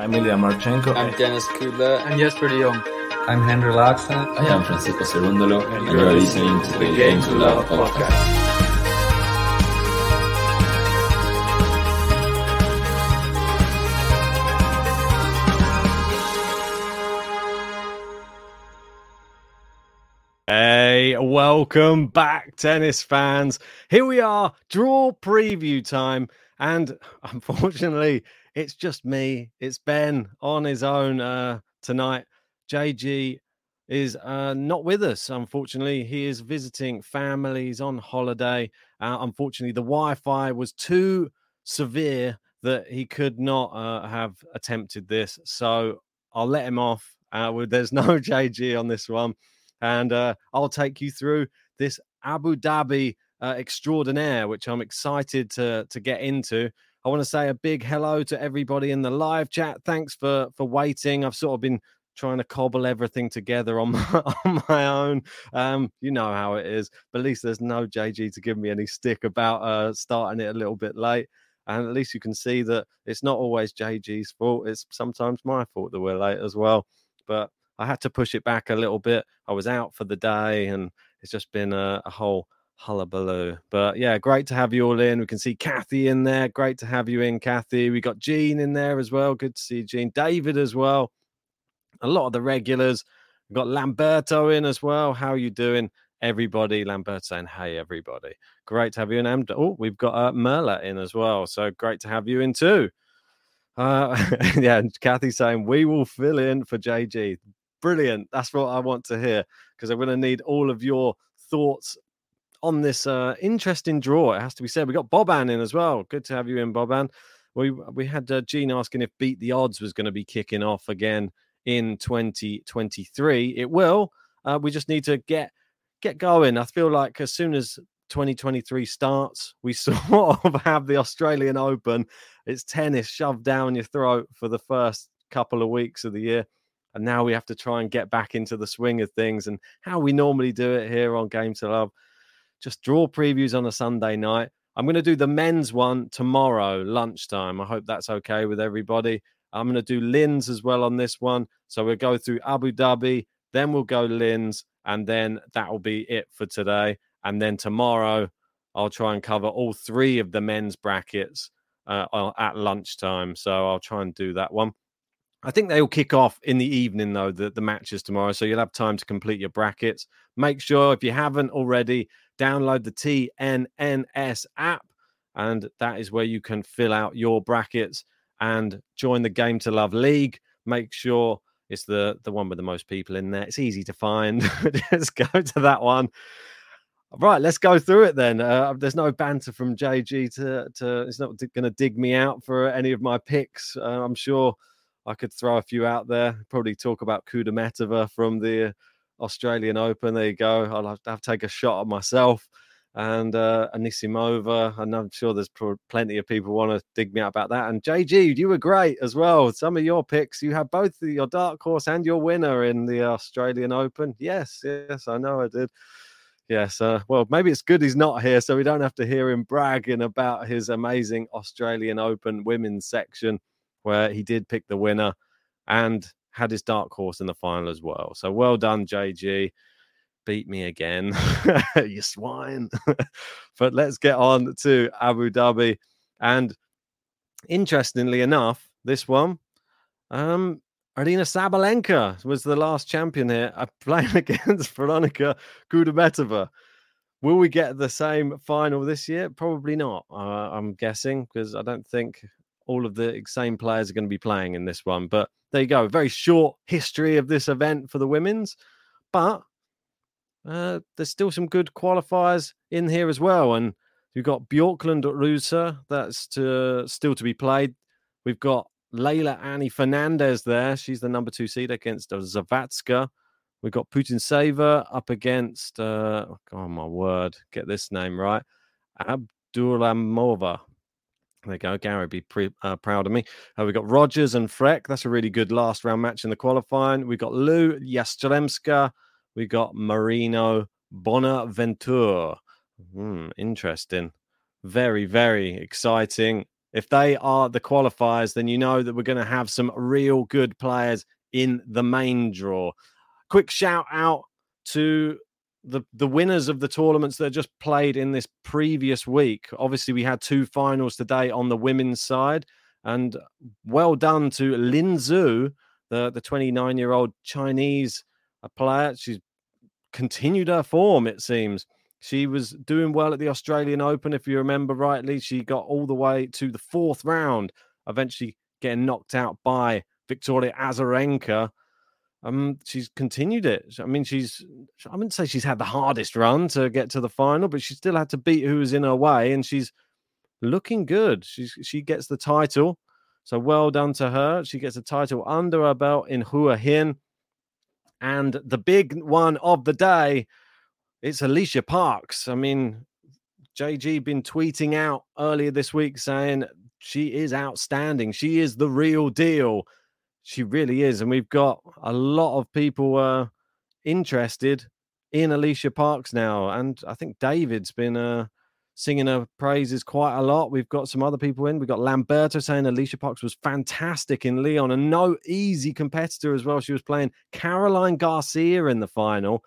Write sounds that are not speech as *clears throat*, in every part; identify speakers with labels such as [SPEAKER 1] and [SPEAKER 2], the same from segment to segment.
[SPEAKER 1] I'm Ilya Marchenko.
[SPEAKER 2] I'm Denis Kudla.
[SPEAKER 3] I'm Jesper de Jong.
[SPEAKER 4] I'm Henry Laakson.
[SPEAKER 5] I am Francisco Cerundolo, and you are listening to the Game to Love podcast.
[SPEAKER 6] Hey, welcome back, tennis fans. Here we are, draw preview time. And *laughs* unfortunately, it's just me. It's Ben on his own uh, tonight. JG is uh, not with us, unfortunately. He is visiting families on holiday. Uh, unfortunately, the Wi Fi was too severe that he could not uh, have attempted this. So I'll let him off. Uh, there's *laughs* no JG on this one and uh, I'll take you through this Abu Dhabi uh, extraordinaire, which I'm excited to to get into. I want to say a big hello to everybody in the live chat. Thanks for for waiting. I've sort of been trying to cobble everything together on *laughs* my, on my own. Um, you know how it is. But at least there's no JG to give me any stick about uh, starting it a little bit late. And at least you can see that it's not always JG's fault. It's sometimes my fault that we're late as well. But I had to push it back a little bit. I was out for the day, and it's just been a, a whole hullabaloo. But yeah, great to have you all in. We can see Kathy in there. Great to have you in, Kathy. We got Jean in there as well. Good to see Jean. David as well. A lot of the regulars. We've got Lamberto in as well. How are you doing? Everybody, Lamberto saying, Hey, everybody. Great to have you in. And oh, we've got uh, Merla in as well. So great to have you in too. Uh, *laughs* yeah, Kathy saying, We will fill in for JG. Brilliant. That's what I want to hear because I'm going to need all of your thoughts on this uh, interesting draw. It has to be said. We got Boban in as well. Good to have you in, Boban. We we had uh, Gene asking if Beat the Odds was going to be kicking off again in 2023. It will. Uh, we just need to get get going. I feel like as soon as 2023 starts, we *laughs* sort of have the Australian Open. It's tennis shoved down your throat for the first couple of weeks of the year and now we have to try and get back into the swing of things and how we normally do it here on Game to Love. Just draw previews on a Sunday night. I'm going to do the men's one tomorrow, lunchtime. I hope that's okay with everybody. I'm going to do Linz as well on this one. So we'll go through Abu Dhabi, then we'll go Linz, and then that will be it for today. And then tomorrow, I'll try and cover all three of the men's brackets uh, at lunchtime. So I'll try and do that one. I think they will kick off in the evening, though, the, the matches tomorrow. So you'll have time to complete your brackets. Make sure, if you haven't already, download the TNNS app. And that is where you can fill out your brackets and join the Game to Love League. Make sure it's the, the one with the most people in there. It's easy to find. *laughs* Just go to that one. Right, let's go through it then. Uh, there's no banter from JG to, to it's not going to dig me out for any of my picks. Uh, I'm sure I could throw a few out there. Probably talk about Kudermetova from the Australian Open. There you go. I'll have to, have take a shot at myself. and uh, Anisimova. And I'm sure there's plenty of people want to dig me out about that. And JG, you were great as well. Some of your picks, you had both your dark horse and your winner in the Australian Open. Yes, yes, I know I did. Yes, uh, well, maybe it's good he's not here, so we don't have to hear him bragging about his amazing Australian Open women's section, where he did pick the winner and had his dark horse in the final as well. So well done, JG beat me again, *laughs* you swine. *laughs* but let's get on to Abu Dhabi. And interestingly enough, this one, um, Aryna Sabalenka was the last champion here, uh, *laughs* playing against Veronika Kudermetova. Will we get the same final this year? Probably not. Uh, I'm guessing because I don't think all of the same players are going to be playing in this one. But there you go. Very short history of this event for the women's. But uh, there's still some good qualifiers in here as well. And you've got Bjorklund Ruse, that's to, still to be played. We've got Leylah Annie Fernandez there. She's the number two seed against Zavatska. We've got Putintseva up against, uh, oh my word, get this name right, Abduraimova. There you go. Gary, be pre- uh, proud of me. Uh, we've got Rogers and Freck. That's a really good last round match in the qualifying. We've got Liu Yastremska We've got Marino Bonaventure. Hmm, interesting. Very, very exciting. If they are the qualifiers, then you know that we're going to have some real good players in the main draw. Quick shout out to the the winners of the tournaments that just played in this previous week. Obviously, we had two finals today on the women's side, and well done to Lin Zhu, the the 29 year old Chinese uh, player. She's continued her form, it seems. She was doing well at the Australian Open, if you remember rightly. She got all the way to the fourth round, eventually getting knocked out by Victoria Azarenka. Um, she's continued it. I mean, she's I wouldn't say she's had the hardest run to get to the final, but she still had to beat who was in her way, and she's looking good. She's she gets the title. So well done to her. She gets a title under her belt in Hua Hin. And the big one of the day, it's Alycia Parks. I mean, JG been tweeting out earlier this week saying she is outstanding. She is the real deal. She really is. And we've got a lot of people uh, interested in Alycia Parks now. And I think David's been uh, singing her praises quite a lot. We've got some other people in. We've got Lamberto saying Alycia Parks was fantastic in Lyon and no easy competitor as well. She was playing Caroline Garcia in the final.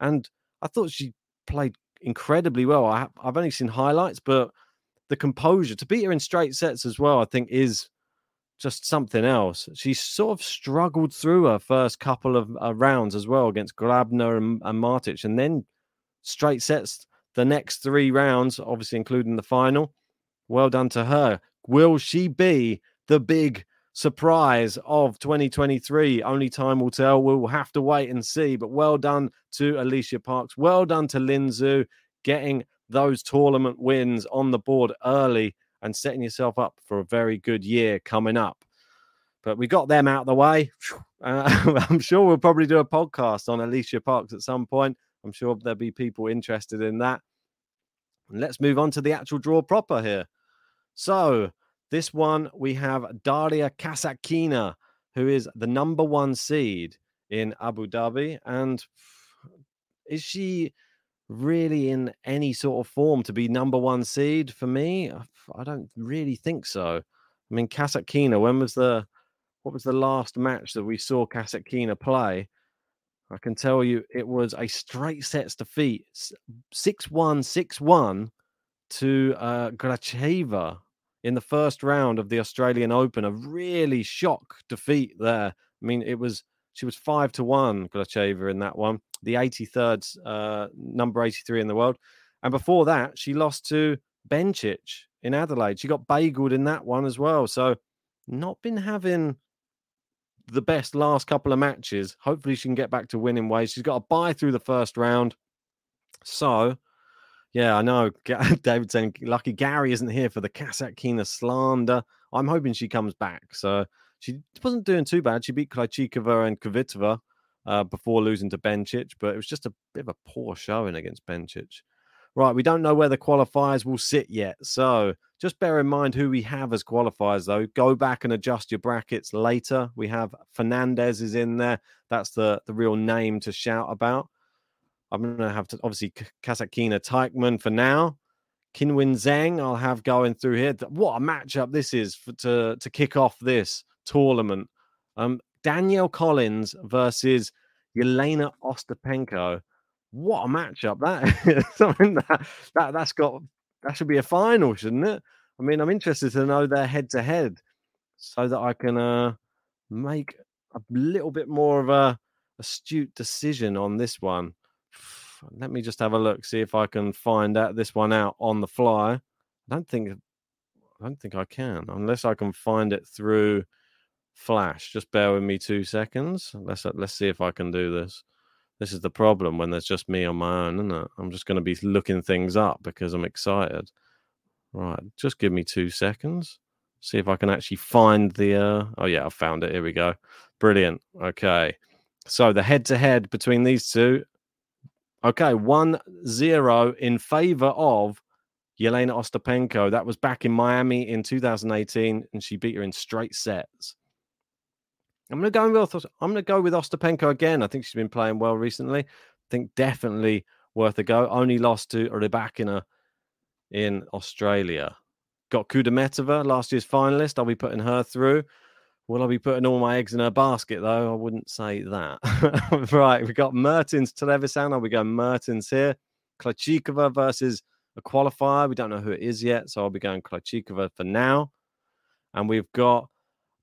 [SPEAKER 6] And I thought she played incredibly well. I, have only seen highlights, but the composure to beat her in straight sets as well, I think, is just something else. She sort of struggled through her first couple of uh, rounds as well against Grabher and, and Martic, and then straight sets the next three rounds, obviously including the final. Well done to her. Will she be the big surprise of 2023? Only time will tell. We'll have to wait and see. But well done to Alycia Parks. Well done to Lin Zhu getting those tournament wins on the board early and setting yourself up for a very good year coming up. But we got them out of the way. *laughs* Uh, *laughs* I'm sure we'll probably do a podcast on Alycia Parks at some point. I'm sure there'll be people interested in that. And let's move on to the actual draw proper here. So, this one we have Daria Kasatkina, who is the number one seed in Abu Dhabi. And is she really in any sort of form to be number one seed for me? I don't really think so. I mean, Kasatkina, when was the what was the last match that we saw Kasatkina play? I can tell you it was a straight sets defeat 6 1 6 1 to uh, Gracheva in the first round of the Australian Open. A really shock defeat there. I mean, it was she was five to one Gracheva in that one, the 83rd uh, number 83 in the world. And before that, she lost to Bencic in Adelaide. She got bageled in that one as well. So, not been having the best last couple of matches. Hopefully, she can get back to winning ways. She's got a bye through the first round. So, yeah, I know. *laughs* David saying lucky Gary isn't here for the Kasatkina slander. I'm hoping she comes back. So she wasn't doing too bad. She beat Krejcikova and Kvitova uh, before losing to Bencic, but it was just a bit of a poor showing against Bencic. Right, we don't know where the qualifiers will sit yet. So just bear in mind who we have as qualifiers, though. Go back and adjust your brackets later. We have Fernandez is in there. That's the, the real name to shout about. I'm going to have to obviously Kasatkina Teichmann for now. Qinwen Zheng, I'll have going through here. What a matchup this is for, to to kick off this tournament. Um, Danielle Collins versus Jelena Ostapenko. What a matchup that *laughs* that, that that's got that should be a final, shouldn't it? I mean, I'm interested to know their head to head so that I can uh, make a little bit more of a astute decision on this one. *sighs* Let me just have a look, see if I can find out this one out on the fly. I don't think I don't think I can, unless I can find it through Flash. Just bear with me two seconds. Let's let's see if I can do this. This is the problem when there's just me on my own, isn't it? I'm just going to be looking things up because I'm excited. Right, just give me two seconds. See if I can actually find the. Uh... Oh yeah, I found it. Here we go. Brilliant. Okay, so the head-to-head between these two Okay, one zero in favor of Jelena Ostapenko. That was back in Miami in 2018, and she beat her in straight sets. I'm gonna go with I'm gonna go with Ostapenko again. I think she's been playing well recently. I think definitely worth a go. Only lost to Rybakina in Australia. Got Kudermetova, last year's finalist. I'll be putting her through. Will I be putting all my eggs in her basket, though? I wouldn't say that. *laughs* right, we've got Mertens Trevisan. I'll be going Mertens here. Krejcikova versus a qualifier. We don't know who it is yet, so I'll be going Krejcikova for now. And we've got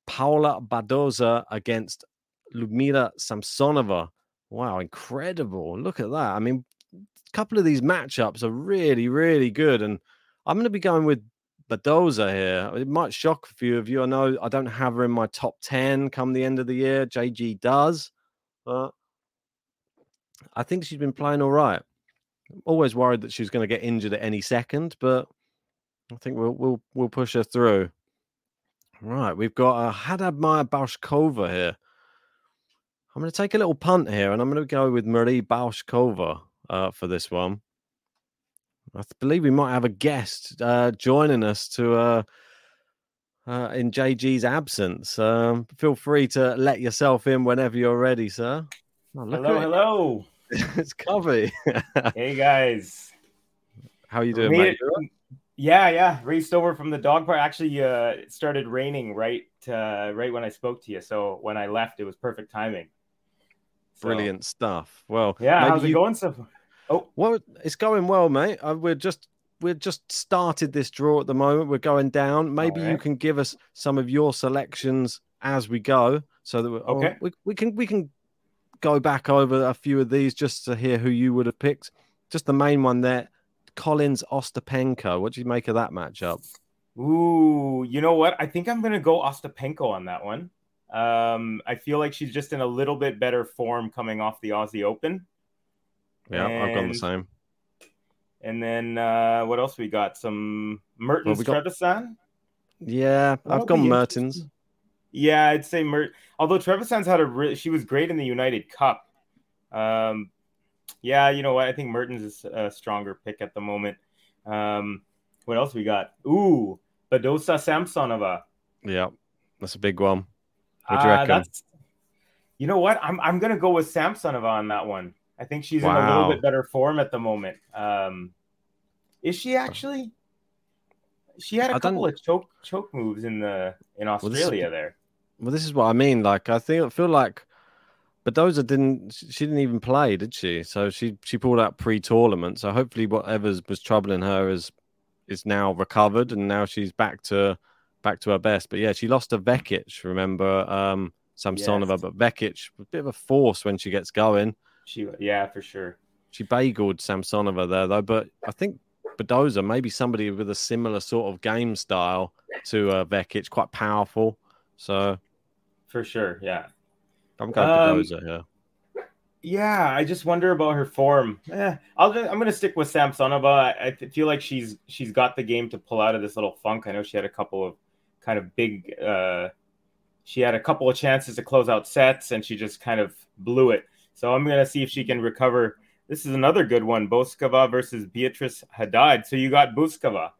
[SPEAKER 6] Paula Badosa against Ludmila Samsonova. Wow, incredible. Look at that. I mean, a couple of these matchups are really, really good. And I'm going to be going with Badosa here. It might shock a few of you. I know I don't have her in my top 10 come the end of the year. JG does, but I think she's been playing all right. always worried that she's going to get injured at any second, but I think we'll we'll we'll push her through. Right, we've got a Haddad Maia Bouzkova here. I'm going to take a little punt here, and I'm going to go with Marie Bouzkova uh, for this one. I believe we might have a guest uh, joining us to uh, uh, in JG's absence. Um, feel free to let yourself in whenever you're ready, sir.
[SPEAKER 2] Oh, hello, hello. *laughs*
[SPEAKER 6] it's Covey. *laughs*
[SPEAKER 2] hey guys,
[SPEAKER 6] how are you doing, mate?
[SPEAKER 2] Yeah, yeah. Raced over from the dog park. Actually, uh, it started raining right, uh, right when I spoke to you. So when I left, it was perfect timing.
[SPEAKER 6] So, Brilliant stuff. Well,
[SPEAKER 2] yeah. How's it you... going so far?
[SPEAKER 6] Oh, well, it's going well, mate. Uh, we're just we're just started this draw at the moment. We're going down. Maybe right. you can give us some of your selections as we go, so that oh, okay. we, we can we can go back over a few of these just to hear who you would have picked. Just the main one there, Collins Ostapenko. What do you make of that matchup?
[SPEAKER 2] Ooh, you know what? I think I'm gonna go Ostapenko on that one. Um, I feel like she's just in a little bit better form coming off the Aussie Open.
[SPEAKER 6] Yeah, and, I've gone the same.
[SPEAKER 2] And then uh, what else we got? Some Mertens well, got... Trevisan.
[SPEAKER 6] Yeah, I've gone Mertens.
[SPEAKER 2] Yeah, I'd say Mert. Although Trevisan's had a, re- she was great in the United Cup. Um, yeah, you know what? I think Mertens is a stronger pick at the moment. Um, what else we got? Ooh, Badosa Samsonova.
[SPEAKER 6] Yeah, that's a big one. What do you uh, reckon?
[SPEAKER 2] You know what? I'm I'm gonna go with Samsonova on that one. I think she's wow. in a little bit better form at the moment. Um, is she actually? She had a I couple of choke choke moves in the in Australia
[SPEAKER 6] well,
[SPEAKER 2] there.
[SPEAKER 6] Well, this is what I mean. Like, I think I feel like Badosa didn't. She didn't even play, did she? So she she pulled out pre-tournament. So hopefully, whatever was troubling her is is now recovered, and now she's back to back to her best. But yeah, she lost to Vekic. Remember, um, Samsonova, yes. but Vekic a bit of a force when she gets going.
[SPEAKER 2] She, yeah, for sure.
[SPEAKER 6] She bageled Samsonova there though, but I think Badosa, maybe somebody with a similar sort of game style to uh, Vekic, quite powerful. So,
[SPEAKER 2] for sure, yeah.
[SPEAKER 6] I'm going um, Badosa here.
[SPEAKER 2] Yeah, I just wonder about her form. Yeah, I'll just, I'm going to stick with Samsonova. I, I feel like she's she's got the game to pull out of this little funk. I know she had a couple of kind of big. Uh, she had a couple of chances to close out sets, and she just kind of blew it. So I'm going to see if she can recover. this is another good one. Bouzkova versus Beatriz Haddad. So you got Bouzkova.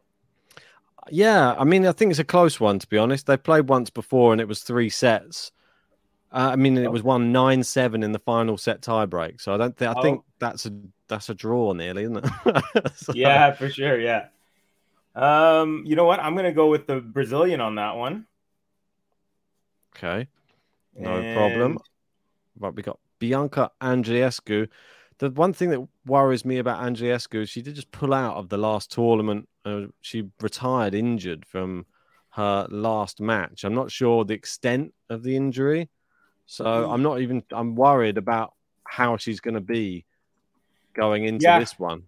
[SPEAKER 6] Yeah, I mean, I think it's a close one to be honest. They played once before and it was three sets. Uh, I mean, it was one nine seven in the final set tiebreak. So I don't think I think
[SPEAKER 2] Oh.
[SPEAKER 6] that's a that's a draw nearly, isn't it? *laughs* So-
[SPEAKER 2] Yeah, for sure. Yeah. Um, you know what? I'm gonna go with the Brazilian on that one.
[SPEAKER 6] Okay. No problem. But we got Bianca Andreescu. The one thing that worries me about Andreescu is she did just pull out of the last tournament. Uh, she retired injured from her last match. I'm not sure the extent of the injury, so
[SPEAKER 2] Mm.
[SPEAKER 6] I'm not even. I'm worried about how she's going to be going into
[SPEAKER 2] Yeah.
[SPEAKER 6] this one.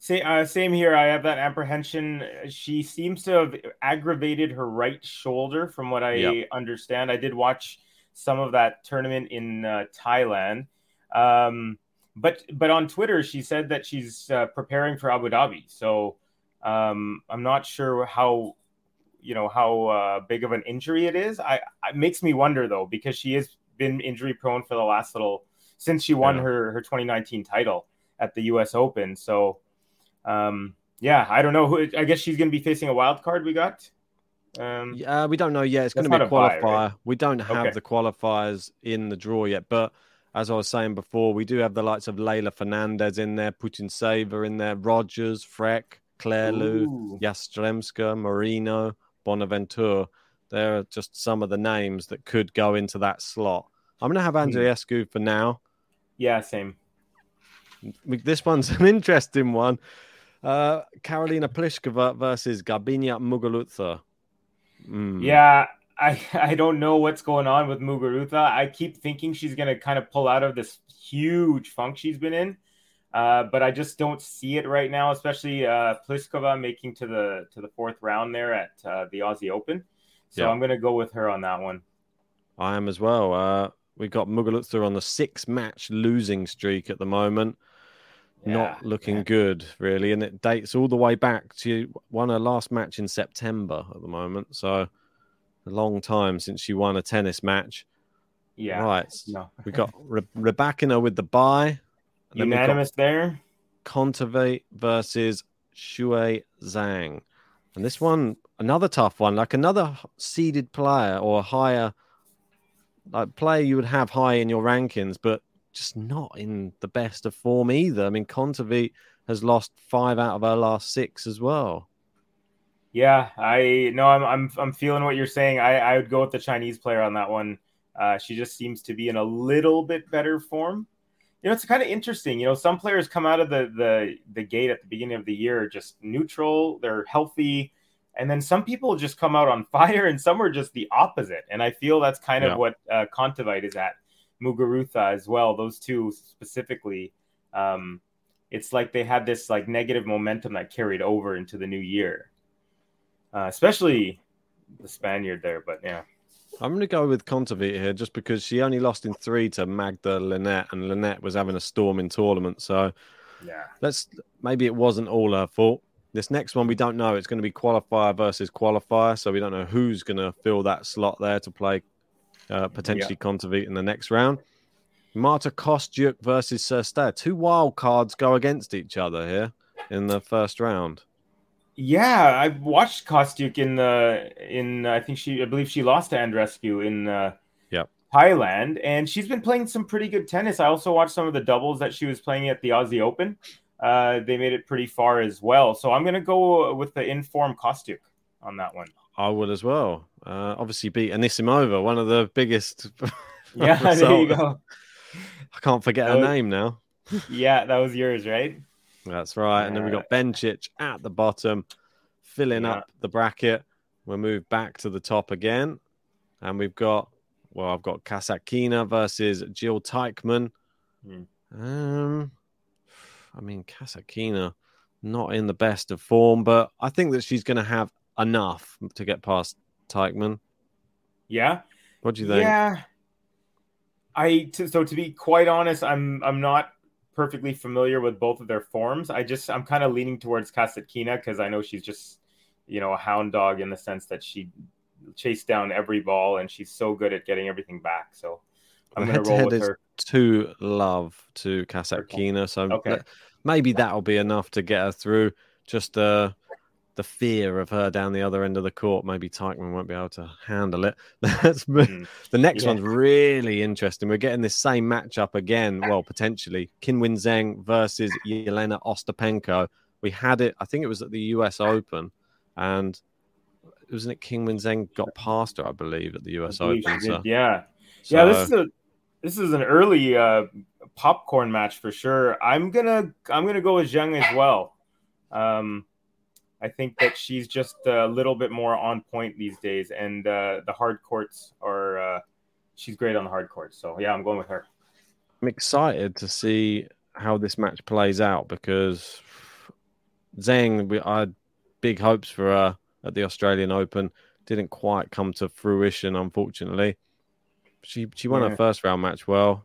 [SPEAKER 2] Say, uh, same here. I have that apprehension. She seems to have aggravated her right shoulder, from what I
[SPEAKER 6] Yep.
[SPEAKER 2] understand. I did watch some of that tournament in uh, Thailand, um, but but on Twitter she said that she's uh, preparing for Abu Dhabi. So um, I'm not sure how you know how uh, big of an injury it is. I it makes me wonder though because she has been injury prone for the last little since she won
[SPEAKER 6] Yeah.
[SPEAKER 2] her her 2019 title at the U.S. Open. So um, yeah, I don't know who. I guess she's going to be facing a wild card. We got. Um,
[SPEAKER 6] Yeah, we don't know yet. It's going to be a qualifier.
[SPEAKER 2] bye, right?
[SPEAKER 6] We don't have
[SPEAKER 2] Okay.
[SPEAKER 6] the qualifiers in the draw yet, but as I was saying before, we do have the likes of Leylah Fernandez in there, Putintseva in there, Rogers, Freck, Claire
[SPEAKER 2] Liu.
[SPEAKER 6] Yastremska, Marino, Bonaventure. There are just some of the names that could go into that slot. I'm going to have
[SPEAKER 2] Hmm.
[SPEAKER 6] Andreescu for now.
[SPEAKER 2] Yeah, same.
[SPEAKER 6] This one's *laughs* an interesting one. Uh, Karolina Pliskova versus Garbiñe Muguruza. Mm.
[SPEAKER 2] Yeah, I *laughs* I don't know what's going on with Muguruza. I keep thinking she's going to kind of pull out of this huge funk she's been in, uh, but I just don't see it right now. Especially uh, Pliskova making to the to the fourth round there at uh, the Aussie Open. So
[SPEAKER 6] Yeah.
[SPEAKER 2] I'm going to go with her on that one.
[SPEAKER 6] I am as well. Uh, we've got Muguruza on the six match losing streak at the moment. Not looking
[SPEAKER 2] yeah.
[SPEAKER 6] good, really. And it dates all the way back to won her last match in September at the moment. So a long time since she won a tennis match.
[SPEAKER 2] Yeah,
[SPEAKER 6] Right.
[SPEAKER 2] no.
[SPEAKER 6] we got *laughs* Re- Rebecca with the bye. Then
[SPEAKER 2] Unanimous there.
[SPEAKER 6] Kontaveit versus Shuai Zhang. And this one, another tough one, like another seeded player or a higher like player you would have high in your rankings, but just not in the best of form either. I mean, Kontaveit has lost five out of her last six as well.
[SPEAKER 2] Yeah, I no, I'm I'm I'm feeling what you're saying. I I would go with the Chinese player on that one. Uh, she just seems to be in a little bit better form. You know, it's kind of interesting. You know, some players come out of the the the gate at the beginning of the year just neutral, they're healthy, and then some people just come out on *laughs* fire, and some are just the opposite. And I feel that's kind of what uh, is at, Muguruza as well. Those two specifically. Um, it's like they had this like negative momentum that carried over into the new year uh, especially the Spaniard there. But yeah,
[SPEAKER 6] I'm going to go with Kontaveit here just because she only lost in three to Magda Linette, and Linette was having a storm in tournament. So
[SPEAKER 2] yeah,
[SPEAKER 6] let's maybe it wasn't all her fault. This next one we don't know. It's going to be qualifier versus qualifier, so we don't know who's going to fill that slot there to play uh, potentially Kontaveit in the next round. Marta Kostyuk versus Sersta. Two wild cards go against each other here in the first round.
[SPEAKER 2] Yeah. I watched Kostyuk in the in I think she I believe she lost to Andreescu in uh,
[SPEAKER 6] Yep.
[SPEAKER 2] Thailand, and she's been playing some pretty good tennis. I also watched some of the doubles that she was playing at the Aussie Open. Uh, they made it pretty far as well. So I'm gonna go with the informed Kostyuk on that one.
[SPEAKER 6] I would as well. Uh, obviously beat Anisimova, one of the biggest. *laughs*
[SPEAKER 2] Yeah, *laughs* there you go.
[SPEAKER 6] I can't forget her
[SPEAKER 2] was-
[SPEAKER 6] name now.
[SPEAKER 2] Yeah, that was yours, right?
[SPEAKER 6] That's right. And then we got Bencic at the bottom, filling
[SPEAKER 2] Yeah.
[SPEAKER 6] up the bracket. We'll move back to the top again. And we've got, well, I've got Kasatkina versus Jil Teichmann.
[SPEAKER 2] Hmm.
[SPEAKER 6] Um, I mean, Kasatkina not in the best of form, but I think that she's going to have enough to get past Teichmann.
[SPEAKER 2] Yeah.
[SPEAKER 6] What do you think?
[SPEAKER 2] Yeah. I so to be quite honest, I'm I'm not perfectly familiar with both of their forms. I just I'm kind of leaning towards Kasatkina because I know she's just you know a hound dog in the sense that she chased down every ball and she's so good at getting everything back. So I'm going to roll with her.
[SPEAKER 6] two love to Kasatkina, so
[SPEAKER 2] Okay.
[SPEAKER 6] maybe that'll be enough to get her through. Just uh, the fear of her down the other end of the court. Maybe Teichmann won't be able to handle it. *laughs* Let's move.
[SPEAKER 2] Mm.
[SPEAKER 6] The next
[SPEAKER 2] Yeah.
[SPEAKER 6] one's really interesting. We're getting this same matchup again. Well, potentially Qinwen Zheng versus Jelena Ostapenko. We had it. I think it was at the U.S. Open, and wasn't it Qinwen Zheng got past her? I believe at the U.S. Open. So,
[SPEAKER 2] Yeah. Yeah, this is a this is an early uh, popcorn match for sure. I'm gonna I'm gonna go with Zheng as well. Um, I think that she's just a little bit more on point these days, and uh, the hard courts are. Uh, she's great on the hard courts, so yeah, I'm going with her.
[SPEAKER 6] I'm excited to see how this match plays out because Zhang, we, I had big hopes for her at the Australian Open. Didn't quite come to fruition, unfortunately. She she won
[SPEAKER 2] Yeah.
[SPEAKER 6] her first round match well.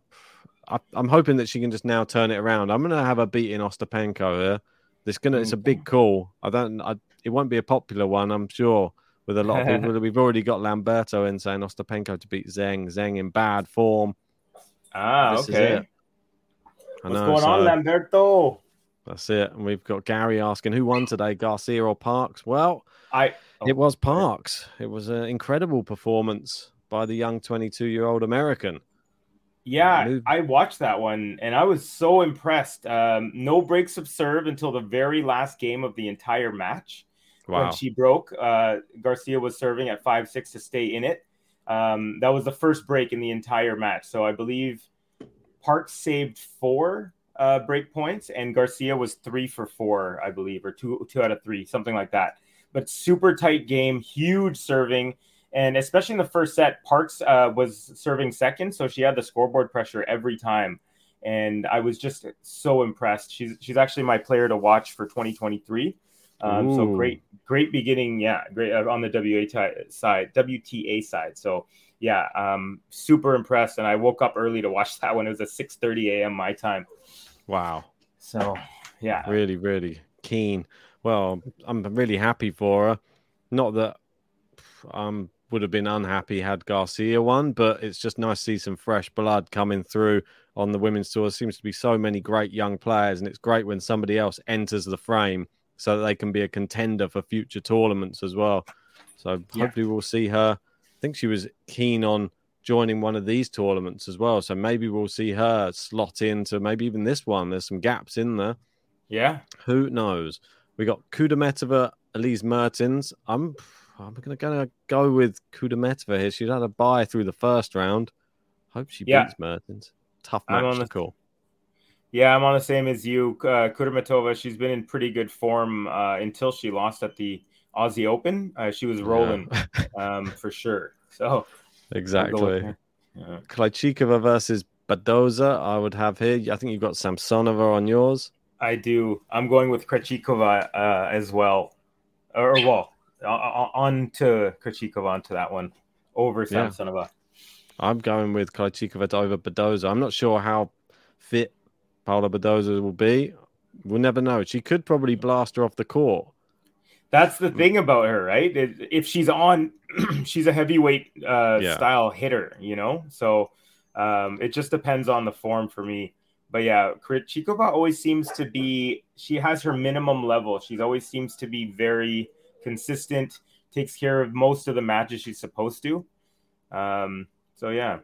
[SPEAKER 6] I, I'm hoping that she can just now turn it around. I'm gonna have a beat in Ostapenko here. This gonna it's a big call. I don't. I, it won't be a popular one, I'm sure. With a lot of people, *laughs* we've already got Lamberto in saying Ostapenko to beat Zheng. Zheng in bad form.
[SPEAKER 2] Ah,
[SPEAKER 6] This is
[SPEAKER 2] okay. What's
[SPEAKER 6] know,
[SPEAKER 2] going on, Lamberto?
[SPEAKER 6] That's it. And we've got Gary asking who won today, Garcia or Parks? Well,
[SPEAKER 2] I
[SPEAKER 6] it was Parks. It was an incredible performance by the young 22 year old American.
[SPEAKER 2] Yeah, I watched that one and I was so impressed. Um, no breaks of serve until the very last game of the entire match.
[SPEAKER 6] Wow.
[SPEAKER 2] When she broke, uh, Garcia was serving at 5 6 to stay in it. Um, that was the first break in the entire match. So I believe Parks saved four uh, break points and Garcia was three for four, I believe, or two, two out of three, something like that. But super tight game, huge serving. And especially in the first set, Parks uh, was serving second, so she had the scoreboard pressure every time. And I was just so impressed. She's she's actually my player to watch for 2023. Um, so great, great beginning. Yeah, great uh, on the WA side, WTA side. So yeah, um, super impressed. And I woke up early to watch *laughs* that one. It was at 6:30 a.m. my time.
[SPEAKER 6] Wow.
[SPEAKER 2] So yeah,
[SPEAKER 6] Really, really keen. Well, I'm really happy for her. Not that um would have been unhappy had Garcia won, but it's just nice to see some fresh blood coming through on the women's tour. There seems to be so many great young players, and it's great when somebody else enters the frame so that they can be a contender for future tournaments as well. So
[SPEAKER 2] Yeah.
[SPEAKER 6] hopefully we'll see her. I think she was keen on joining one of these tournaments as well. So maybe we'll see her slot into maybe even this one. There's some gaps in there.
[SPEAKER 2] yeah.
[SPEAKER 6] Who knows? We got Kudermetova, Elise Mertens. I'm I'm gonna gonna go with Kudermetova here. She's had a bye through the first round. Hope she
[SPEAKER 2] Yeah.
[SPEAKER 6] beats Mertens. Tough
[SPEAKER 2] I'm
[SPEAKER 6] match
[SPEAKER 2] on
[SPEAKER 6] to
[SPEAKER 2] the-
[SPEAKER 6] call.
[SPEAKER 2] Yeah, I'm on the same as you. Uh, Kudermetova, she's been in pretty good form uh, until she lost at the Aussie Open. Uh, she was rolling *laughs* um, for sure. So I'll go with
[SPEAKER 6] Exactly.
[SPEAKER 2] Yeah.
[SPEAKER 6] Krejcikova versus Badosa. I would have here. I think you've got Samsonova on yours.
[SPEAKER 2] I do. I'm going with Krejcikova uh, as well, or well, on to Krejcikova onto that one over
[SPEAKER 6] Yeah.
[SPEAKER 2] Samsonova.
[SPEAKER 6] I'm going with Krejcikova over Badosa. I'm not sure how fit Paula Badosa will be. We'll never know. She could probably blast her off the court.
[SPEAKER 2] That's the thing about her, right? If she's on, *clears throat* she's a heavyweight uh,
[SPEAKER 6] Yeah.
[SPEAKER 2] style hitter, you know. So um, it just depends on the form for me. But yeah, Krejcikova always seems to be. She has her minimum level. She's always seems to be very consistent. Takes care of most of the matches she's supposed to. Um, so yeah,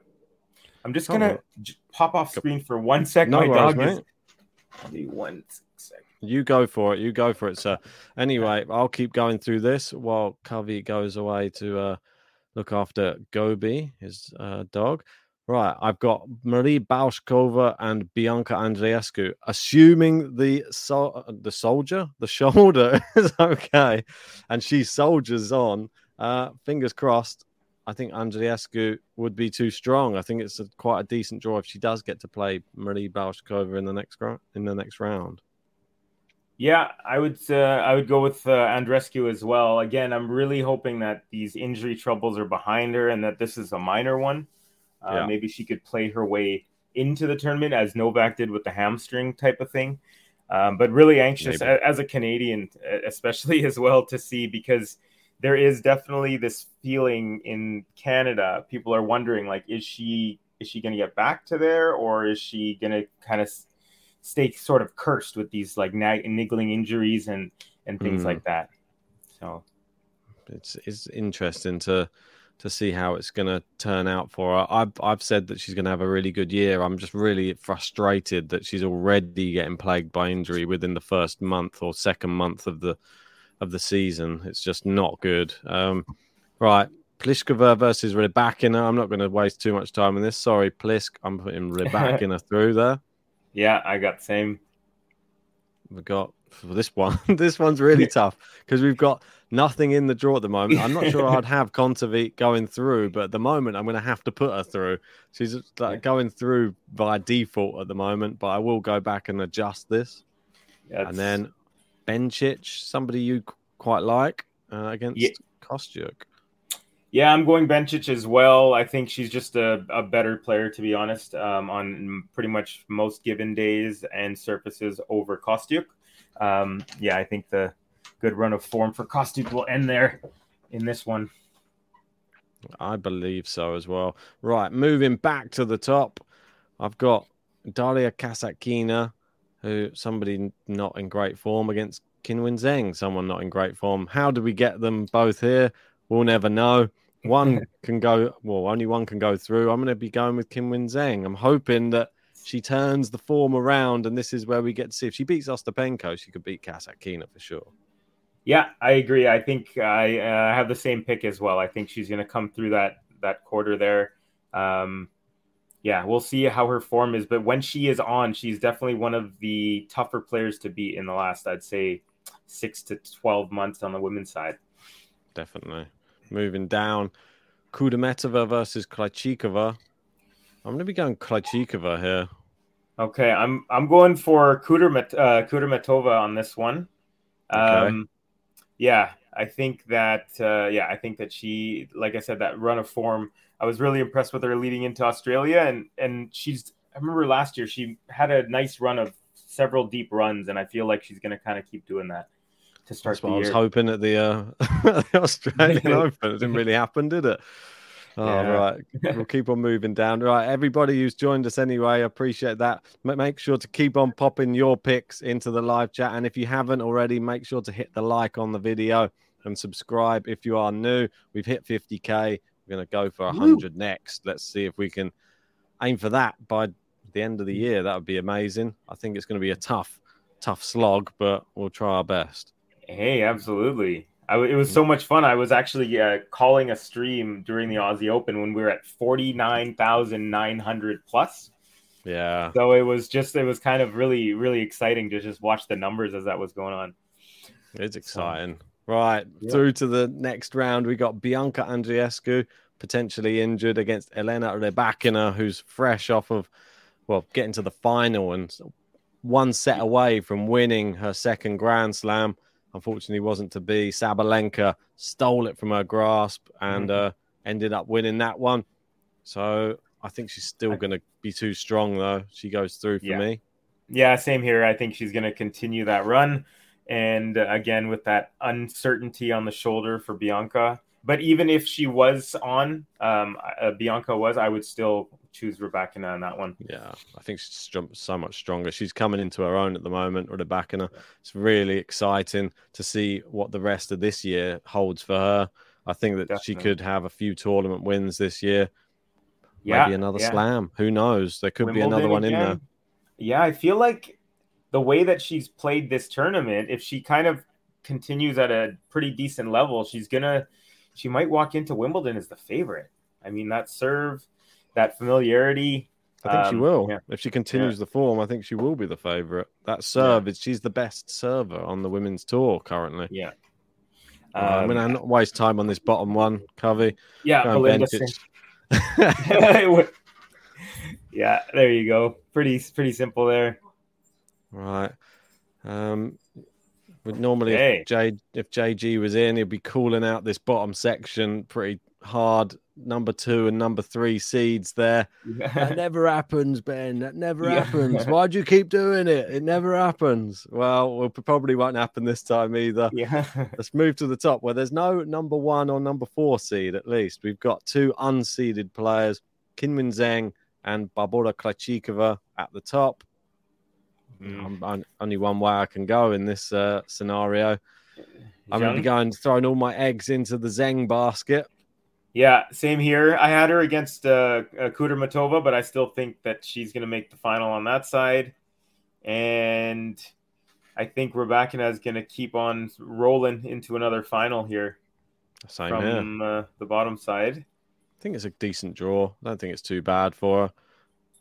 [SPEAKER 2] I'm just gonna j- pop off screen for one sec.
[SPEAKER 6] No
[SPEAKER 2] My
[SPEAKER 6] worries,
[SPEAKER 2] dog is.
[SPEAKER 6] mate.
[SPEAKER 2] Me one sec.
[SPEAKER 6] You go for it. You go for it, sir. Anyway, I'll keep going through this while Covey goes away to uh, look after Gobi, his uh, dog. Right, I've got Marie Bouzkova and Bianca Andreescu. Assuming the sol- the soldier, the *laughs* shoulder is okay, and she soldiers on. Uh, fingers crossed. I think Andreescu would be too strong. I think it's a, quite a decent draw if she does get to play Marie Bouzkova in the next ro- in the next round.
[SPEAKER 2] Yeah, I would. Uh, I would go with uh, Andreescu as well. Again, I'm really hoping that these injury troubles are behind her and that this is a minor one. Uh,
[SPEAKER 6] Yeah.
[SPEAKER 2] Maybe she could play her way into the tournament as Novak did with the hamstring type of thing. Um, but really anxious
[SPEAKER 6] Maybe.
[SPEAKER 2] as a Canadian, especially *laughs* as well, to see because there is definitely this feeling in Canada. People are wondering, like, is she is she going to get back to there, or is she going to kind of stay sort of cursed with these like nag- niggling injuries and and things
[SPEAKER 6] Mm.
[SPEAKER 2] like that? So
[SPEAKER 6] it's it's interesting to to see how it's going to turn out for her. I've I've said that she's going to have a really good year. I'm just really frustrated that she's already getting plagued by injury within the first month or second month of the of the season. It's just not good. Um, right, Pliskova versus Rybakina. I'm not going to waste too much time on this. Sorry, Plisk. I'm putting *laughs* Rybakina through there.
[SPEAKER 2] yeah, I got same.
[SPEAKER 6] We got this one. *laughs* this one's really tough because we've got nothing in the draw at the moment. I'm not sure *laughs* I'd have Kontaveit going through, but at the moment I'm going to have to put her through. She's like going through by default at the moment, but I will go back and adjust this.
[SPEAKER 2] That's-
[SPEAKER 6] And then Bencic, somebody you quite like uh, against
[SPEAKER 2] Yeah.
[SPEAKER 6] Kostyuk.
[SPEAKER 2] Yeah, I'm going Bencic as well. I think she's just a, a better player, to be honest, um, on pretty much most given days and surfaces over Kostyuk. Um, yeah, I think the good run of form for Kostyuk will end there in this one.
[SPEAKER 6] I believe so as well. Right, moving back to the top, I've got Daria Kasatkina, who somebody not in great form against Qinwen Zheng, someone not in great form. How do we get them both here? We'll never know. One *laughs* can go, well, only one can go through. I'm going to be going with Qinwen Zheng. I'm hoping that she turns the form around, and this is where we get to see if she beats Ostapenko, she could beat Kasatkina for sure.
[SPEAKER 2] Yeah, I agree. I think I uh, have the same pick as well. I think she's going to come through that that quarter there. Um, yeah, we'll see how her form is, but when she is on, she's definitely one of the tougher players to beat in the last, I'd say, six to twelve months on the women's side.
[SPEAKER 6] Definitely. Moving down, Kudermetova versus Krejcikova. I'm going to be going Krejcikova here.
[SPEAKER 2] Okay, I'm I'm going for Kudermet, uh, Kudermetova on this one.
[SPEAKER 6] Okay.
[SPEAKER 2] Um, yeah, I think that uh, yeah, I think that she, like I said, that run of form. I was really impressed with her leading into Australia, and and she's. I remember last year she had a nice run of several deep runs, and I feel like she's going to kind of keep doing that to start
[SPEAKER 6] That's
[SPEAKER 2] the
[SPEAKER 6] what I was hoping at the, uh, *laughs* the Australian *laughs* Open. It didn't really happen, did it? Oh,
[SPEAKER 2] Yeah.
[SPEAKER 6] right. We'll keep on moving down. Right. Everybody who's joined us anyway, I appreciate that. Make sure to keep on popping your picks into the live chat. And if you haven't already, make sure to hit the like on the video and subscribe if you are new. We've hit 50K. We're going to go for 100 next. Let's see if we can aim for that by the end of the year. That would be amazing. I think it's going to be a tough, tough slog, but we'll try our best.
[SPEAKER 2] Hey, absolutely. I w it was so much fun. I was actually uh, calling a stream during the Aussie Open when we were at forty nine thousand nine hundred plus.
[SPEAKER 6] Yeah.
[SPEAKER 2] So it was just it was kind of really really exciting to just watch the numbers as that was going on.
[SPEAKER 6] It's exciting. Right.
[SPEAKER 2] Yeah.
[SPEAKER 6] Through to the next round, we got Bianca Andreescu potentially injured against Elena Rybakina, who's fresh off of, well, getting to the final and one set away from winning her second Grand Slam. Unfortunately, wasn't to be. Sabalenka stole it from her grasp and
[SPEAKER 2] Mhm.
[SPEAKER 6] uh, ended up winning that one. So I think she's still going to be too strong, though. She goes through for
[SPEAKER 2] Yeah.
[SPEAKER 6] me.
[SPEAKER 2] Yeah, same here. I think she's going to continue that run, and uh, again with that uncertainty on the shoulder for Bianca. But even if she was on, um, uh, Bianca was, I would still choose Rebecca on that one.
[SPEAKER 6] Yeah, I think she's str- so much stronger. She's coming into her own at the moment, or the back in her. It's really exciting to see what the rest of this year holds for her. I think that she could have a few tournament wins this year.
[SPEAKER 2] Yeah,
[SPEAKER 6] Maybe another
[SPEAKER 2] yeah.
[SPEAKER 6] slam. Who knows? There could be another
[SPEAKER 2] Wimbledon
[SPEAKER 6] one in there.
[SPEAKER 2] Yeah, I feel like the way that she's played this tournament, if she kind of continues at a pretty decent level, she's gonna she might walk into Wimbledon as the favorite. I mean, that serve, that familiarity.
[SPEAKER 6] I think she
[SPEAKER 2] um,
[SPEAKER 6] will.
[SPEAKER 2] yeah.
[SPEAKER 6] If she continues the form, I think she will be the favourite. That serve is she's the best server on the women's tour currently.
[SPEAKER 2] Yeah.
[SPEAKER 6] Uh, I'm
[SPEAKER 2] Um,
[SPEAKER 6] gonna not waste time on this bottom one, Covey.
[SPEAKER 2] Yeah, Belinda *laughs* yeah, there you go. Pretty pretty simple there.
[SPEAKER 6] Right. Um, would normally
[SPEAKER 2] Hey.
[SPEAKER 6] if J if JG was in, he'd be calling out this bottom section pretty hard. Number two and number three seeds there. That never happens, Ben. That never
[SPEAKER 2] Yeah.
[SPEAKER 6] happens. *laughs* Why do you keep doing it? It never happens. Well, well, probably won't happen this time either.
[SPEAKER 2] Yeah. *laughs*
[SPEAKER 6] Let's move to the top where there's no number one or number four seed at least. We've got two unseeded players, Qinwen Zhang and Barbora Krejcikova at the top.
[SPEAKER 2] Mm.
[SPEAKER 6] I'm, I'm- only one way I can go in this uh, scenario. I'm going to be going throwing all my eggs into the Zheng basket.
[SPEAKER 2] Yeah, same here. I had her against uh, uh, Kudermetova, but I still think that she's going to make the final on that side. And I think Rebecca is going to keep on rolling into another final here
[SPEAKER 6] Same here.
[SPEAKER 2] from uh, the bottom side.
[SPEAKER 6] I think it's a decent draw. I don't think it's too bad for her.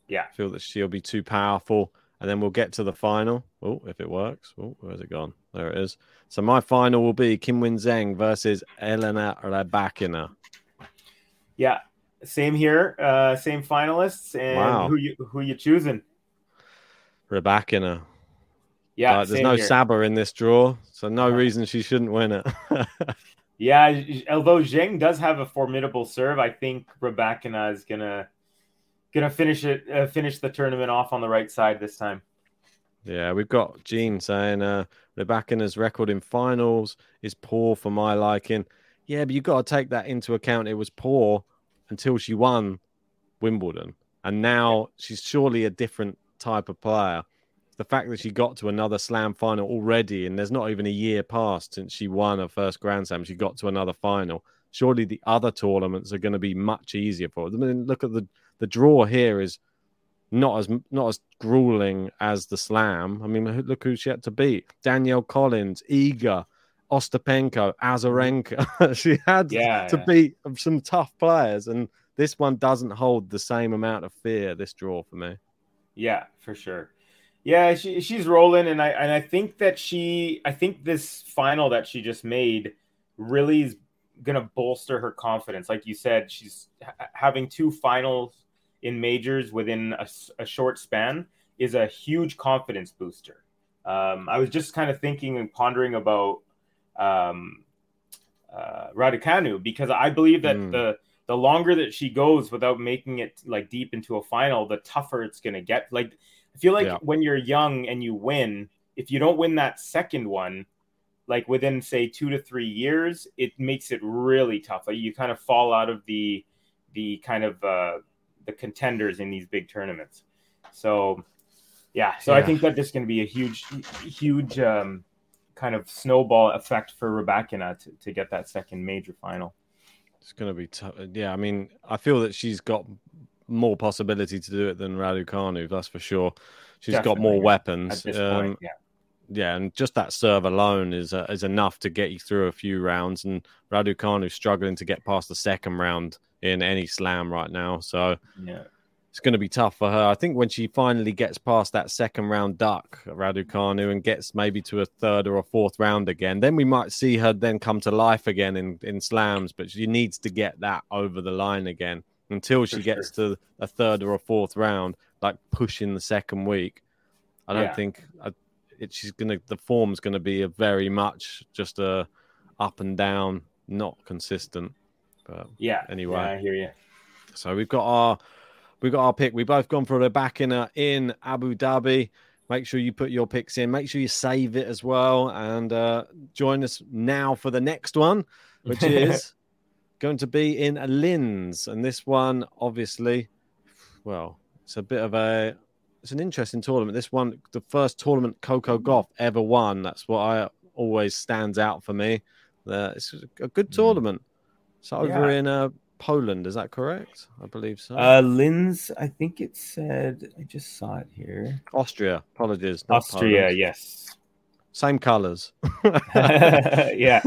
[SPEAKER 2] Yeah.
[SPEAKER 6] I feel that she'll be too powerful. And then we'll get to the final. Oh, if it works. Oh, where's it gone? There it is. So my final will be Qinwen Zheng versus Elena Rybakina.
[SPEAKER 2] Yeah, same here. Uh, same finalists. And
[SPEAKER 6] Wow.
[SPEAKER 2] who you who you choosing?
[SPEAKER 6] Rybakina.
[SPEAKER 2] Yeah,
[SPEAKER 6] Uh, there's no
[SPEAKER 2] here.
[SPEAKER 6] Saba in this draw, so no reason she shouldn't win it. *laughs*
[SPEAKER 2] Yeah, although Zheng does have a formidable serve, I think Rebecca is gonna gonna finish it uh, finish the tournament off on the right side this time.
[SPEAKER 6] yeah, we've got Gene saying uh, Rybakina's record in finals is poor for my liking. Yeah, but you've got to take that into account. It was poor until she won Wimbledon, and now she's surely a different type of player. The fact that she got to another slam final already, and there's not even a year passed since she won her first Grand Slam, she got to another final. Surely the other tournaments are going to be much easier for her. I mean, look at the the draw here is not as not as grueling as the slam. I mean, look who she had to beat: Danielle Collins, Iga, Ostapenko, Azarenka. *laughs* she had
[SPEAKER 2] Yeah,
[SPEAKER 6] to
[SPEAKER 2] yeah.
[SPEAKER 6] beat some tough players, and this one doesn't hold the same amount of fear. This draw for me.
[SPEAKER 2] Yeah, for sure. Yeah, she, she's rolling, and I and I think that she, I think this final that she just made really is gonna bolster her confidence. Like you said, she's ha- having two finals in majors within a short span is a huge confidence booster. Um, I was just kind of thinking and pondering about um, uh, Raducanu because I believe that
[SPEAKER 6] Mm.
[SPEAKER 2] the the longer that she goes without making it like deep into a final, the tougher it's gonna get. Like I feel like
[SPEAKER 6] Yeah.
[SPEAKER 2] when you're young and you win, if you don't win that second one, like within say two to three years, it makes it really tough. Like you kind of fall out of the the kind of uh, the contenders in these big tournaments. So yeah, so I think that this is going to be a huge, huge um, kind of snowball effect for Rebecca to, to get that second major final.
[SPEAKER 6] It's going to be tough. Yeah, I mean, I feel that she's got more possibility to do it than Raducanu. That's for sure. She's got more weapons. Um,
[SPEAKER 2] yeah.
[SPEAKER 6] yeah, and just that serve alone is uh, is enough to get you through a few rounds. And Raducanu's struggling to get past the second round in any slam right now, so
[SPEAKER 2] Yeah.
[SPEAKER 6] It's going to be tough for her. I think when she finally gets past that second round duck, Raducanu, and gets maybe to a third or a fourth round again, then we might see her then come to life again in in slams. But she needs to get that over the line again until she gets to a third or a fourth round, like pushing the second week. I don't
[SPEAKER 2] Yeah.
[SPEAKER 6] think I, it, she's gonna. The form's gonna be a very much just a up and down, not consistent. But
[SPEAKER 2] Yeah.
[SPEAKER 6] Anyway.
[SPEAKER 2] Yeah, I hear you.
[SPEAKER 6] so we've got our we've got our pick. We've both gone for the back in uh, in Abu Dhabi. Make sure you put your picks in. Make sure you save it as well, and uh, join us now for the next one, which *laughs* is going to be in Linz. And this one, obviously, well, it's a bit of a it's an interesting tournament. This one, the first tournament Coco Gauff ever won. That's what I always stands out for me. Uh, it's a good tournament. It's over
[SPEAKER 2] Mm. Yeah.
[SPEAKER 6] in uh, Poland. Is that correct? I believe so.
[SPEAKER 2] Uh, Linz, I think it said, I just saw it here.
[SPEAKER 6] Austria. Apologies. not
[SPEAKER 2] Austria,
[SPEAKER 6] Poland.
[SPEAKER 2] yes.
[SPEAKER 6] Same colors. *laughs* *laughs*
[SPEAKER 2] yeah.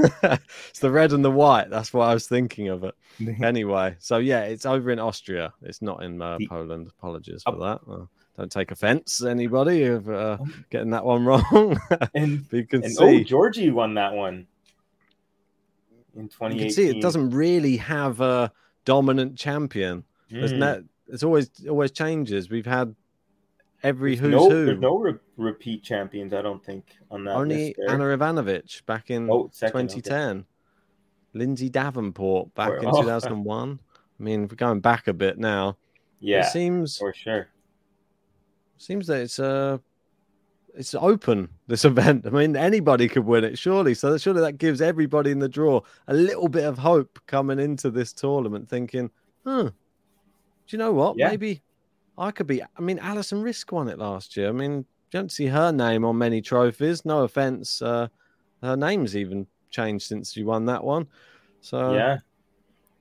[SPEAKER 6] it's the red and the white. That's what I was thinking of it. *laughs* Anyway, so yeah, it's over in Austria. It's not in uh, Poland. Apologies for that. Don't take offense, anybody, of uh, getting that one wrong.
[SPEAKER 2] Oh. And,
[SPEAKER 6] but you can
[SPEAKER 2] and
[SPEAKER 6] see,
[SPEAKER 2] oh, Giorgi won that one in
[SPEAKER 6] you can see it doesn't really have a dominant champion. There's
[SPEAKER 2] Mm.
[SPEAKER 6] no, it's always always changes. We've had every
[SPEAKER 2] There's
[SPEAKER 6] who's
[SPEAKER 2] no,
[SPEAKER 6] who.
[SPEAKER 2] There's no re- repeat champions, I don't think, on that
[SPEAKER 6] Only. Ana Ivanovic back in
[SPEAKER 2] Oh, second, okay.
[SPEAKER 6] 2010. Lindsay Davenport back
[SPEAKER 2] Or-
[SPEAKER 6] in
[SPEAKER 2] oh. *laughs*
[SPEAKER 6] 2001. I mean, we're going back a bit now.
[SPEAKER 2] Yeah,
[SPEAKER 6] it seems
[SPEAKER 2] for sure.
[SPEAKER 6] seems that it's uh it's open this *laughs* event. I mean, anybody could win it, surely. So surely that gives everybody in the draw a little bit of hope coming into this tournament, thinking, "Huh, do you know what?
[SPEAKER 2] Yeah.
[SPEAKER 6] Maybe, I could be. I mean, Alison Riske won it last year. I mean, you don't see her name on many trophies. No offense, uh, her name's even changed since she won that one. So
[SPEAKER 2] yeah,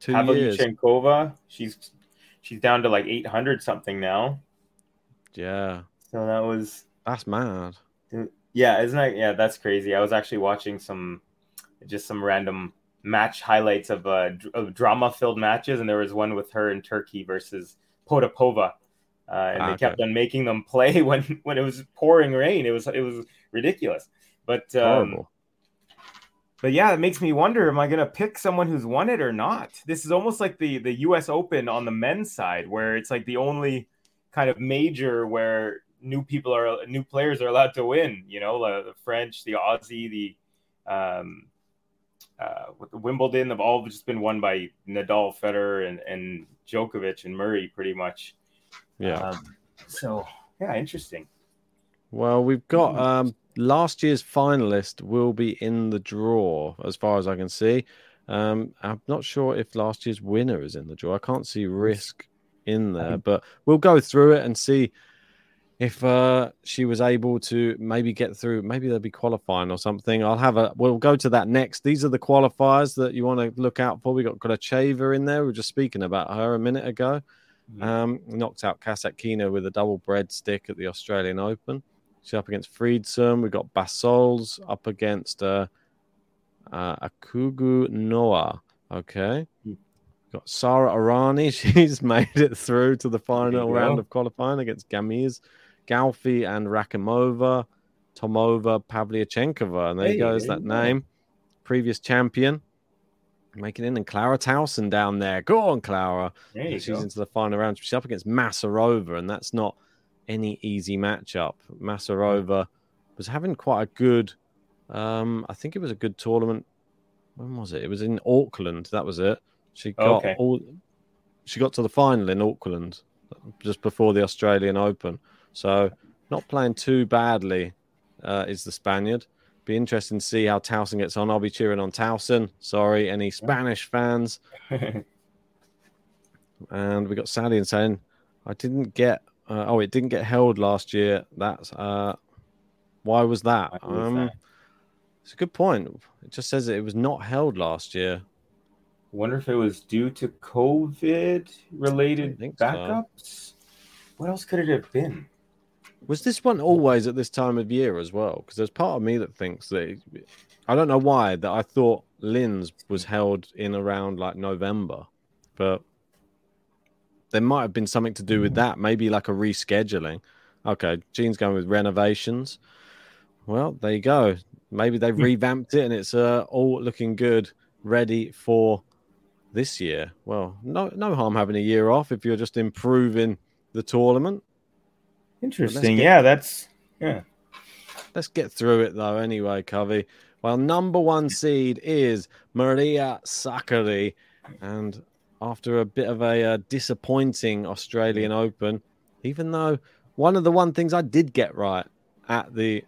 [SPEAKER 6] two years.
[SPEAKER 2] Chenkova, she's she's down to like eight hundred something now.
[SPEAKER 6] Yeah.
[SPEAKER 2] So that was
[SPEAKER 6] that's mad.
[SPEAKER 2] Yeah, isn't that yeah? That's crazy. I was actually watching some just some random match highlights of uh of drama filled matches, and there was one with her in Turkey versus Potapova. Uh, and ah, they kept okay. on making them *laughs* play when when it was pouring rain. It was it was ridiculous. But um, but yeah, it makes me wonder: Am I going to pick someone who's won it or not? This is almost like the the U.S. Open on the men's side, where it's like the only kind of major where new people are new players are allowed to win. You know, the French, the Aussie, the um, uh, with the Wimbledon have all just been won by Nadal, Federer, and and Djokovic and Murray, pretty much.
[SPEAKER 6] Yeah. Um,
[SPEAKER 2] so yeah, interesting.
[SPEAKER 6] Well, we've got um, last year's finalist will be in the draw, as far as I can see. Um, I'm not sure if last year's winner is in the draw. I can't see Riske in there, but we'll go through it and see if uh, she was able to maybe get through. Maybe they'll be qualifying or something. I'll have a. We'll go to that next. These are the qualifiers that you want to look out for. We got Gracheva in there. We were just speaking about her a minute ago. Um, knocked out Kasatkina with a double breadstick at the Australian Open. She's up against Friedsam. We've got Bassols up against uh, uh, Akugue Noha. Okay. Hmm. Got Sara Errani. *laughs* She's made it through to the final round of qualifying against Gamiz, Gaufi, and Rakhimova, Tomova, Pavlyuchenkova. And there hey, goes that name. Previous champion. Making in and Clara Tauson down there. Go on, Clara. She's go. into the final round. She's up against Masarova, and that's not – any easy matchup. Masarova was having quite a good, um, I think it was a good tournament. When was it? It was in Auckland. That was it. She got okay. all. She got to the final in Auckland just before the Australian Open. So not playing too badly uh, is the Spaniard. Be interesting to see how Tauson gets on. I'll be cheering on Tauson. Sorry, any Spanish fans. *laughs* and we got Sally and saying, I didn't get uh, oh, it didn't get held last year. That's uh, why was that? Why was um, that? It's a good point. It just says that it was not held last year.
[SPEAKER 2] Wonder if it was due to COVID related backups. So. What else could it have been?
[SPEAKER 6] Was this one always at this time of year as well? Because there's part of me that thinks that I don't know why that I thought Linz was held in around like November, but there might have been something to do with that. Maybe like a rescheduling. Okay, Gene's going with renovations. Well, there you go. Maybe they've hmm. revamped it and it's uh, all looking good, ready for this year. Well, no, no harm having a year off if you're just improving the tournament.
[SPEAKER 2] Interesting. Get, yeah, that's yeah.
[SPEAKER 6] Let's get through it though. Anyway, Covey. Well, number one seed is Maria Sakkari, and after a bit of a uh, disappointing Australian Open, even though one of the one things I did get right at the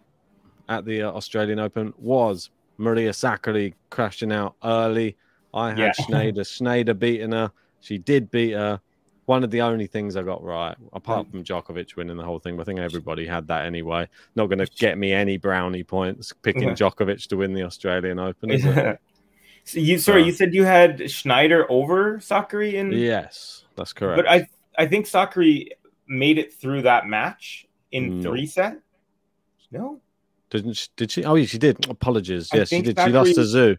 [SPEAKER 6] at the uh, Australian Open was Maria Sakkari crashing out early. I had yeah. *laughs* Shnaider. Shnaider beating her. She did beat her. One of the only things I got right, apart from Djokovic winning the whole thing, but I think everybody had that anyway. Not going to get me any brownie points picking Djokovic to win the Australian Open, is it? *laughs*
[SPEAKER 2] So you sorry, uh, you said you had Shnaider over Sakkari in
[SPEAKER 6] Yes, that's correct.
[SPEAKER 2] But I I think Sakkari made it through that match in no. three set. No.
[SPEAKER 6] Didn't she, did she? Oh, yeah, she did. Apologies. Yes, she did. She lost to Zhu.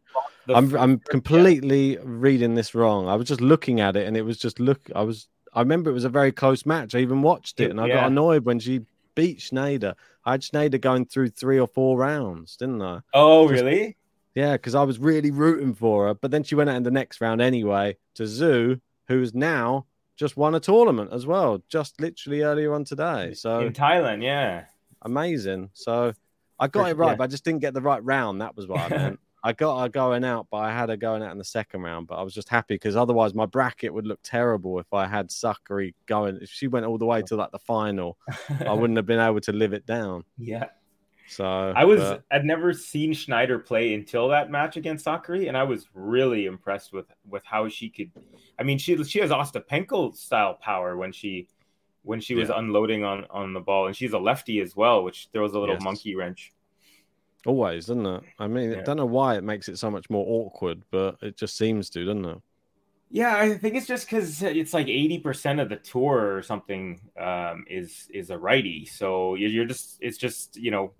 [SPEAKER 6] I'm I'm completely reading this wrong. I was just looking at it, and it was just look. I was. I remember it was a very close match. I even watched it, and I yeah. got annoyed when she beat Shnaider. I had Shnaider going through three or four rounds, didn't I?
[SPEAKER 2] Oh, just, really?
[SPEAKER 6] Yeah, because I was really rooting for her. But then she went out in the next round anyway to Zhu, who's now just won a tournament as well, just literally earlier on today. So
[SPEAKER 2] in Thailand, yeah.
[SPEAKER 6] Amazing. So I got it right, yeah. but I just didn't get the right round. That was what I *laughs* meant. I got her going out, but I had her going out in the second round. But I was just happy because otherwise my bracket would look terrible if I had Sakkari going. If she went all the way to like the final, I *laughs* wouldn't have been able to live it down.
[SPEAKER 2] Yeah.
[SPEAKER 6] So
[SPEAKER 2] I was but... I'd never seen Shnaider play until that match against Sakkari, and I was really impressed with with how she could. I mean, she she has Ostapenko style power when she when she was
[SPEAKER 6] Yeah.
[SPEAKER 2] unloading on on the ball, and she's a lefty as well, which throws a little
[SPEAKER 6] Yes.
[SPEAKER 2] monkey wrench.
[SPEAKER 6] Always, doesn't it? I mean, I don't know why it makes it so much more awkward, but it just seems to, doesn't it?
[SPEAKER 2] Yeah, I think it's just because it's like eighty percent of the tour or something um, is is a righty. So you- you're just it's just you know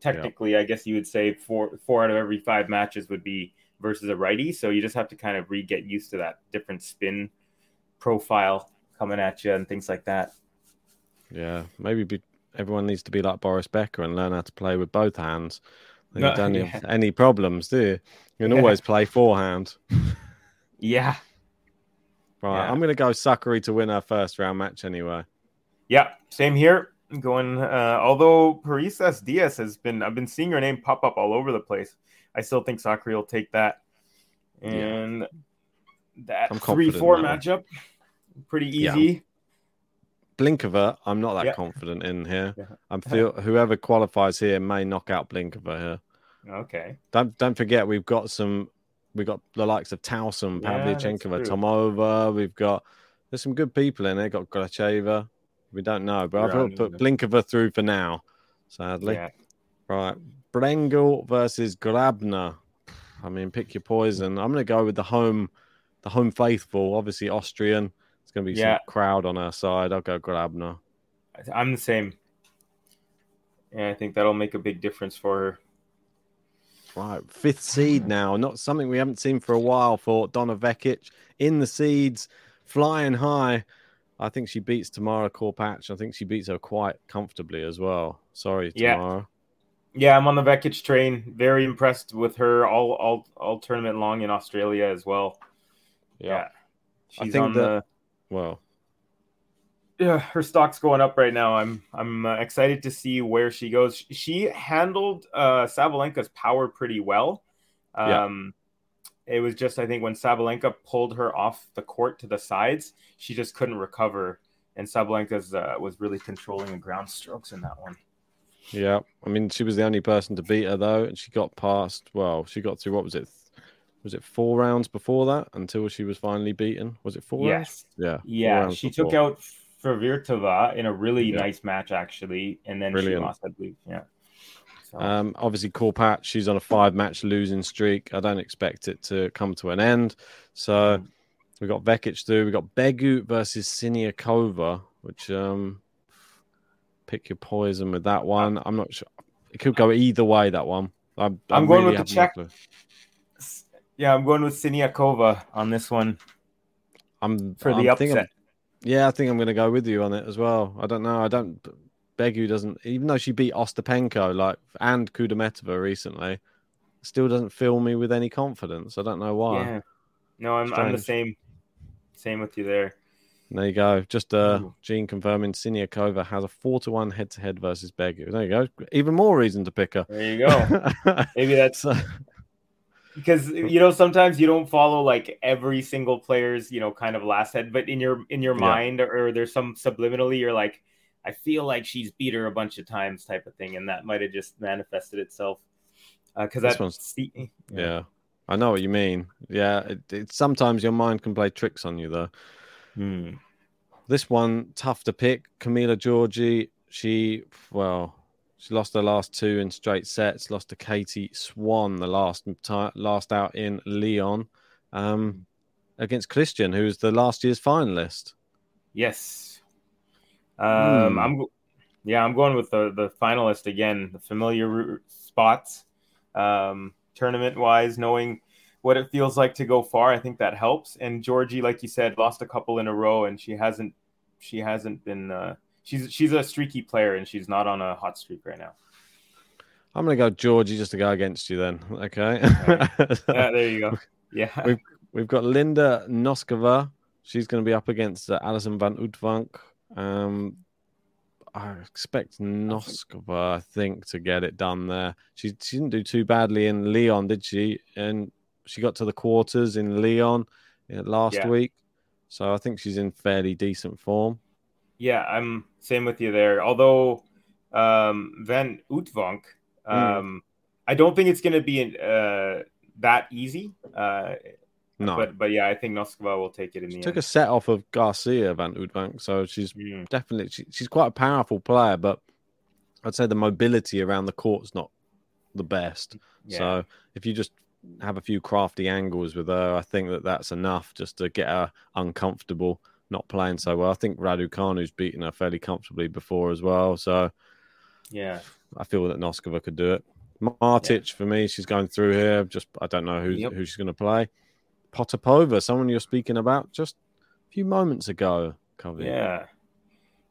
[SPEAKER 2] technically I guess you would say four four out of every five matches would be versus a righty. So you just have to kind of re get used to that different spin profile coming at you and things like that.
[SPEAKER 6] Yeah, maybe be, everyone needs to be like Boris Becker and learn how to play with both hands. You don't
[SPEAKER 2] yeah.
[SPEAKER 6] have any problems, do you? You can
[SPEAKER 2] Yeah.
[SPEAKER 6] always play forehand. *laughs*
[SPEAKER 2] Yeah,
[SPEAKER 6] Right,
[SPEAKER 2] Yeah.
[SPEAKER 6] I'm going to go Sakkari to win her first round match anyway.
[SPEAKER 2] yeah, same here. I'm going uh, although Parrizas Diaz has been I've been seeing her name pop up all over the place. I still think Sakkari will take that. And that
[SPEAKER 6] I'm 3 4
[SPEAKER 2] matchup, pretty easy.
[SPEAKER 6] Blinkova, I'm not that
[SPEAKER 2] Yeah.
[SPEAKER 6] confident in here.
[SPEAKER 2] Yeah.
[SPEAKER 6] I'm feel *laughs* whoever qualifies here may knock out Blinkova here.
[SPEAKER 2] Okay.
[SPEAKER 6] Don't don't forget we've got some we've got the likes of Tauson,
[SPEAKER 2] true.
[SPEAKER 6] Tomova. We've got there's some good people in there. Got Gracheva. We don't know, but I've put Blinkova through for now. Sadly,
[SPEAKER 2] Yeah.
[SPEAKER 6] right. Brengle versus Grabher. I mean, pick your poison. I'm going to go with the home, the home faithful. Obviously, Austrian. It's going to be
[SPEAKER 2] Yeah.
[SPEAKER 6] some crowd on our side. I'll go Grabher.
[SPEAKER 2] I'm the same. Yeah, I think that'll make a big difference for her.
[SPEAKER 6] Right, fifth seed now. Not something we haven't seen for a while for Donna Vekic in the seeds, flying high. I think she beats Tamara Korpatsch. I think she beats her quite comfortably as well. Sorry,
[SPEAKER 2] Yeah.
[SPEAKER 6] Tamara.
[SPEAKER 2] Yeah, I'm on the Vekic train. Very impressed with her all all all tournament long in Australia as well. Yeah.
[SPEAKER 6] I
[SPEAKER 2] She's
[SPEAKER 6] think
[SPEAKER 2] on
[SPEAKER 6] that- Well,
[SPEAKER 2] the yeah, her stock's going up right now. I'm I'm uh, excited to see where she goes. She handled uh Sabalenka's power pretty well.
[SPEAKER 6] Yeah.
[SPEAKER 2] Um it was just I think when Sabalenka pulled her off the court to the sides, she just couldn't recover and Sabalenka's uh, was really controlling the ground strokes in that one.
[SPEAKER 6] yeah. I mean, she was the only person to beat her though, and she got past. Well, she got through. What was it? Was it four rounds before that until she was finally beaten? Was it four rounds?
[SPEAKER 2] Yes.
[SPEAKER 6] Yeah.
[SPEAKER 2] Yeah,
[SPEAKER 6] rounds
[SPEAKER 2] she took
[SPEAKER 6] before.
[SPEAKER 2] out Fruhvirtova in a really
[SPEAKER 6] Yeah.
[SPEAKER 2] nice match actually, and then
[SPEAKER 6] Brilliant.
[SPEAKER 2] she lost, I believe. Yeah. So,
[SPEAKER 6] Um, obviously, Korpat, she's on a five match losing streak. I don't expect it to come to an end. So we've got Vekic through. We got Begu versus Siniakova, which um, pick your poison with that one. I'm not sure. It could go either way, that one. I'm,
[SPEAKER 2] I'm
[SPEAKER 6] I
[SPEAKER 2] going
[SPEAKER 6] really
[SPEAKER 2] with the Czech. Yeah, I'm going with Siniakova on this one
[SPEAKER 6] I'm
[SPEAKER 2] for
[SPEAKER 6] I'm
[SPEAKER 2] the
[SPEAKER 6] thinking-
[SPEAKER 2] upset.
[SPEAKER 6] yeah, I think I'm going to go with you on it as well. I don't know. I don't. Begu doesn't, even though she beat Ostapenko like and Kudermetova recently, still doesn't fill me with any confidence. I don't know why.
[SPEAKER 2] Yeah. No, I'm I'm the same. Same with you there.
[SPEAKER 6] There you go. Just uh,
[SPEAKER 2] Ooh.
[SPEAKER 6] Gene confirming Siniakova has a four to one head to head versus Begu. There you go. Even more reason to pick her.
[SPEAKER 2] There you go. *laughs* Maybe that's because you know sometimes you don't follow like every single player's you know kind of last head, but in your in your
[SPEAKER 6] Yeah.
[SPEAKER 2] mind or, there's some subliminally you're like, I feel like she's beat her a bunch of times type of thing, and that might have just manifested itself. Because
[SPEAKER 6] This
[SPEAKER 2] that
[SPEAKER 6] one's-
[SPEAKER 2] see-
[SPEAKER 6] yeah, I know what you mean. Yeah, it, it, sometimes your mind can play tricks on you though.
[SPEAKER 2] Hmm.
[SPEAKER 6] This one tough to pick. Camila Giorgi. She well, she lost her last two in straight sets. Lost to Katie Swan the last last out in Lyon, um, against Cristian, who was the last year's finalist.
[SPEAKER 2] Yes. Um,
[SPEAKER 6] Hmm.
[SPEAKER 2] I'm yeah, I'm going with the the finalist again, the familiar spots. Um, tournament wise, knowing what it feels like to go far, I think that helps. And Giorgi, like you said, lost a couple in a row, and she hasn't she hasn't been. Uh, she's she's a streaky player, and she's not on a hot streak right now.
[SPEAKER 6] I'm gonna go Giorgi just to go against you then. Okay.
[SPEAKER 2] Yeah, there you go. *laughs* Yeah,
[SPEAKER 6] We've we've got Linda Noskova. She's going to be up against uh, Alison Van Uytvanck. Um, I expect Noskova, I think, to get it done there. She, she didn't do too badly in Lyon, did she? And she got to the quarters in Lyon last
[SPEAKER 2] Yeah.
[SPEAKER 6] week. So I think she's in fairly decent form.
[SPEAKER 2] Yeah, I'm same with you there. Although um, Van Uytvanck, um, I don't think it's going to be uh, that easy. Uh,
[SPEAKER 6] No.
[SPEAKER 2] But but yeah, I think Noskova will take it in
[SPEAKER 6] She
[SPEAKER 2] the
[SPEAKER 6] took
[SPEAKER 2] end.
[SPEAKER 6] a set off of Garcia Van Uytvanck, so she's
[SPEAKER 2] Mm.
[SPEAKER 6] definitely she, she's quite a powerful player, but I'd say the mobility around the court's not the best.
[SPEAKER 2] Yeah.
[SPEAKER 6] So if you just have a few crafty angles with her, I think that that's enough just to get her uncomfortable, not playing so well. I think Raducanu's beaten her fairly comfortably before as well, so
[SPEAKER 2] Yeah.
[SPEAKER 6] I feel that Noskova could do it. Martic for me, she's going through here. Just I don't know who
[SPEAKER 2] Yep.
[SPEAKER 6] who she's going to play. Potapova, someone you're speaking about just a few moments ago. Covey.
[SPEAKER 2] Yeah.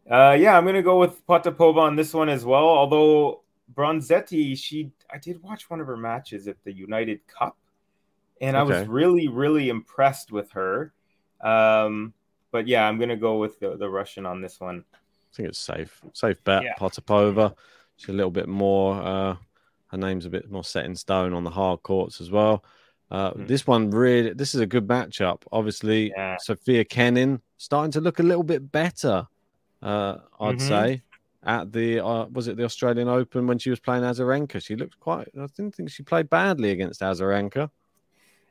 [SPEAKER 2] Uh, yeah, I'm gonna go with Potapova on this one as well. Although Bronzetti, she I did watch one of her matches at the United Cup, and I was really, really impressed with her. Um, but yeah, I'm gonna go with the, the Russian on this one.
[SPEAKER 6] I think it's safe. Safe bet.
[SPEAKER 2] Yeah.
[SPEAKER 6] Potapova. She's a little bit more. Uh, her name's a bit more set in stone on the hard courts as well. Uh,
[SPEAKER 2] Mhm.
[SPEAKER 6] This one really. This is a good matchup. Obviously,
[SPEAKER 2] Yeah.
[SPEAKER 6] Sofia Kenin starting to look a little bit better. Uh, I'd
[SPEAKER 2] Mhm.
[SPEAKER 6] say at the uh, was it the Australian Open when she was playing Azarenka. She looked quite. I didn't think she played badly against Azarenka.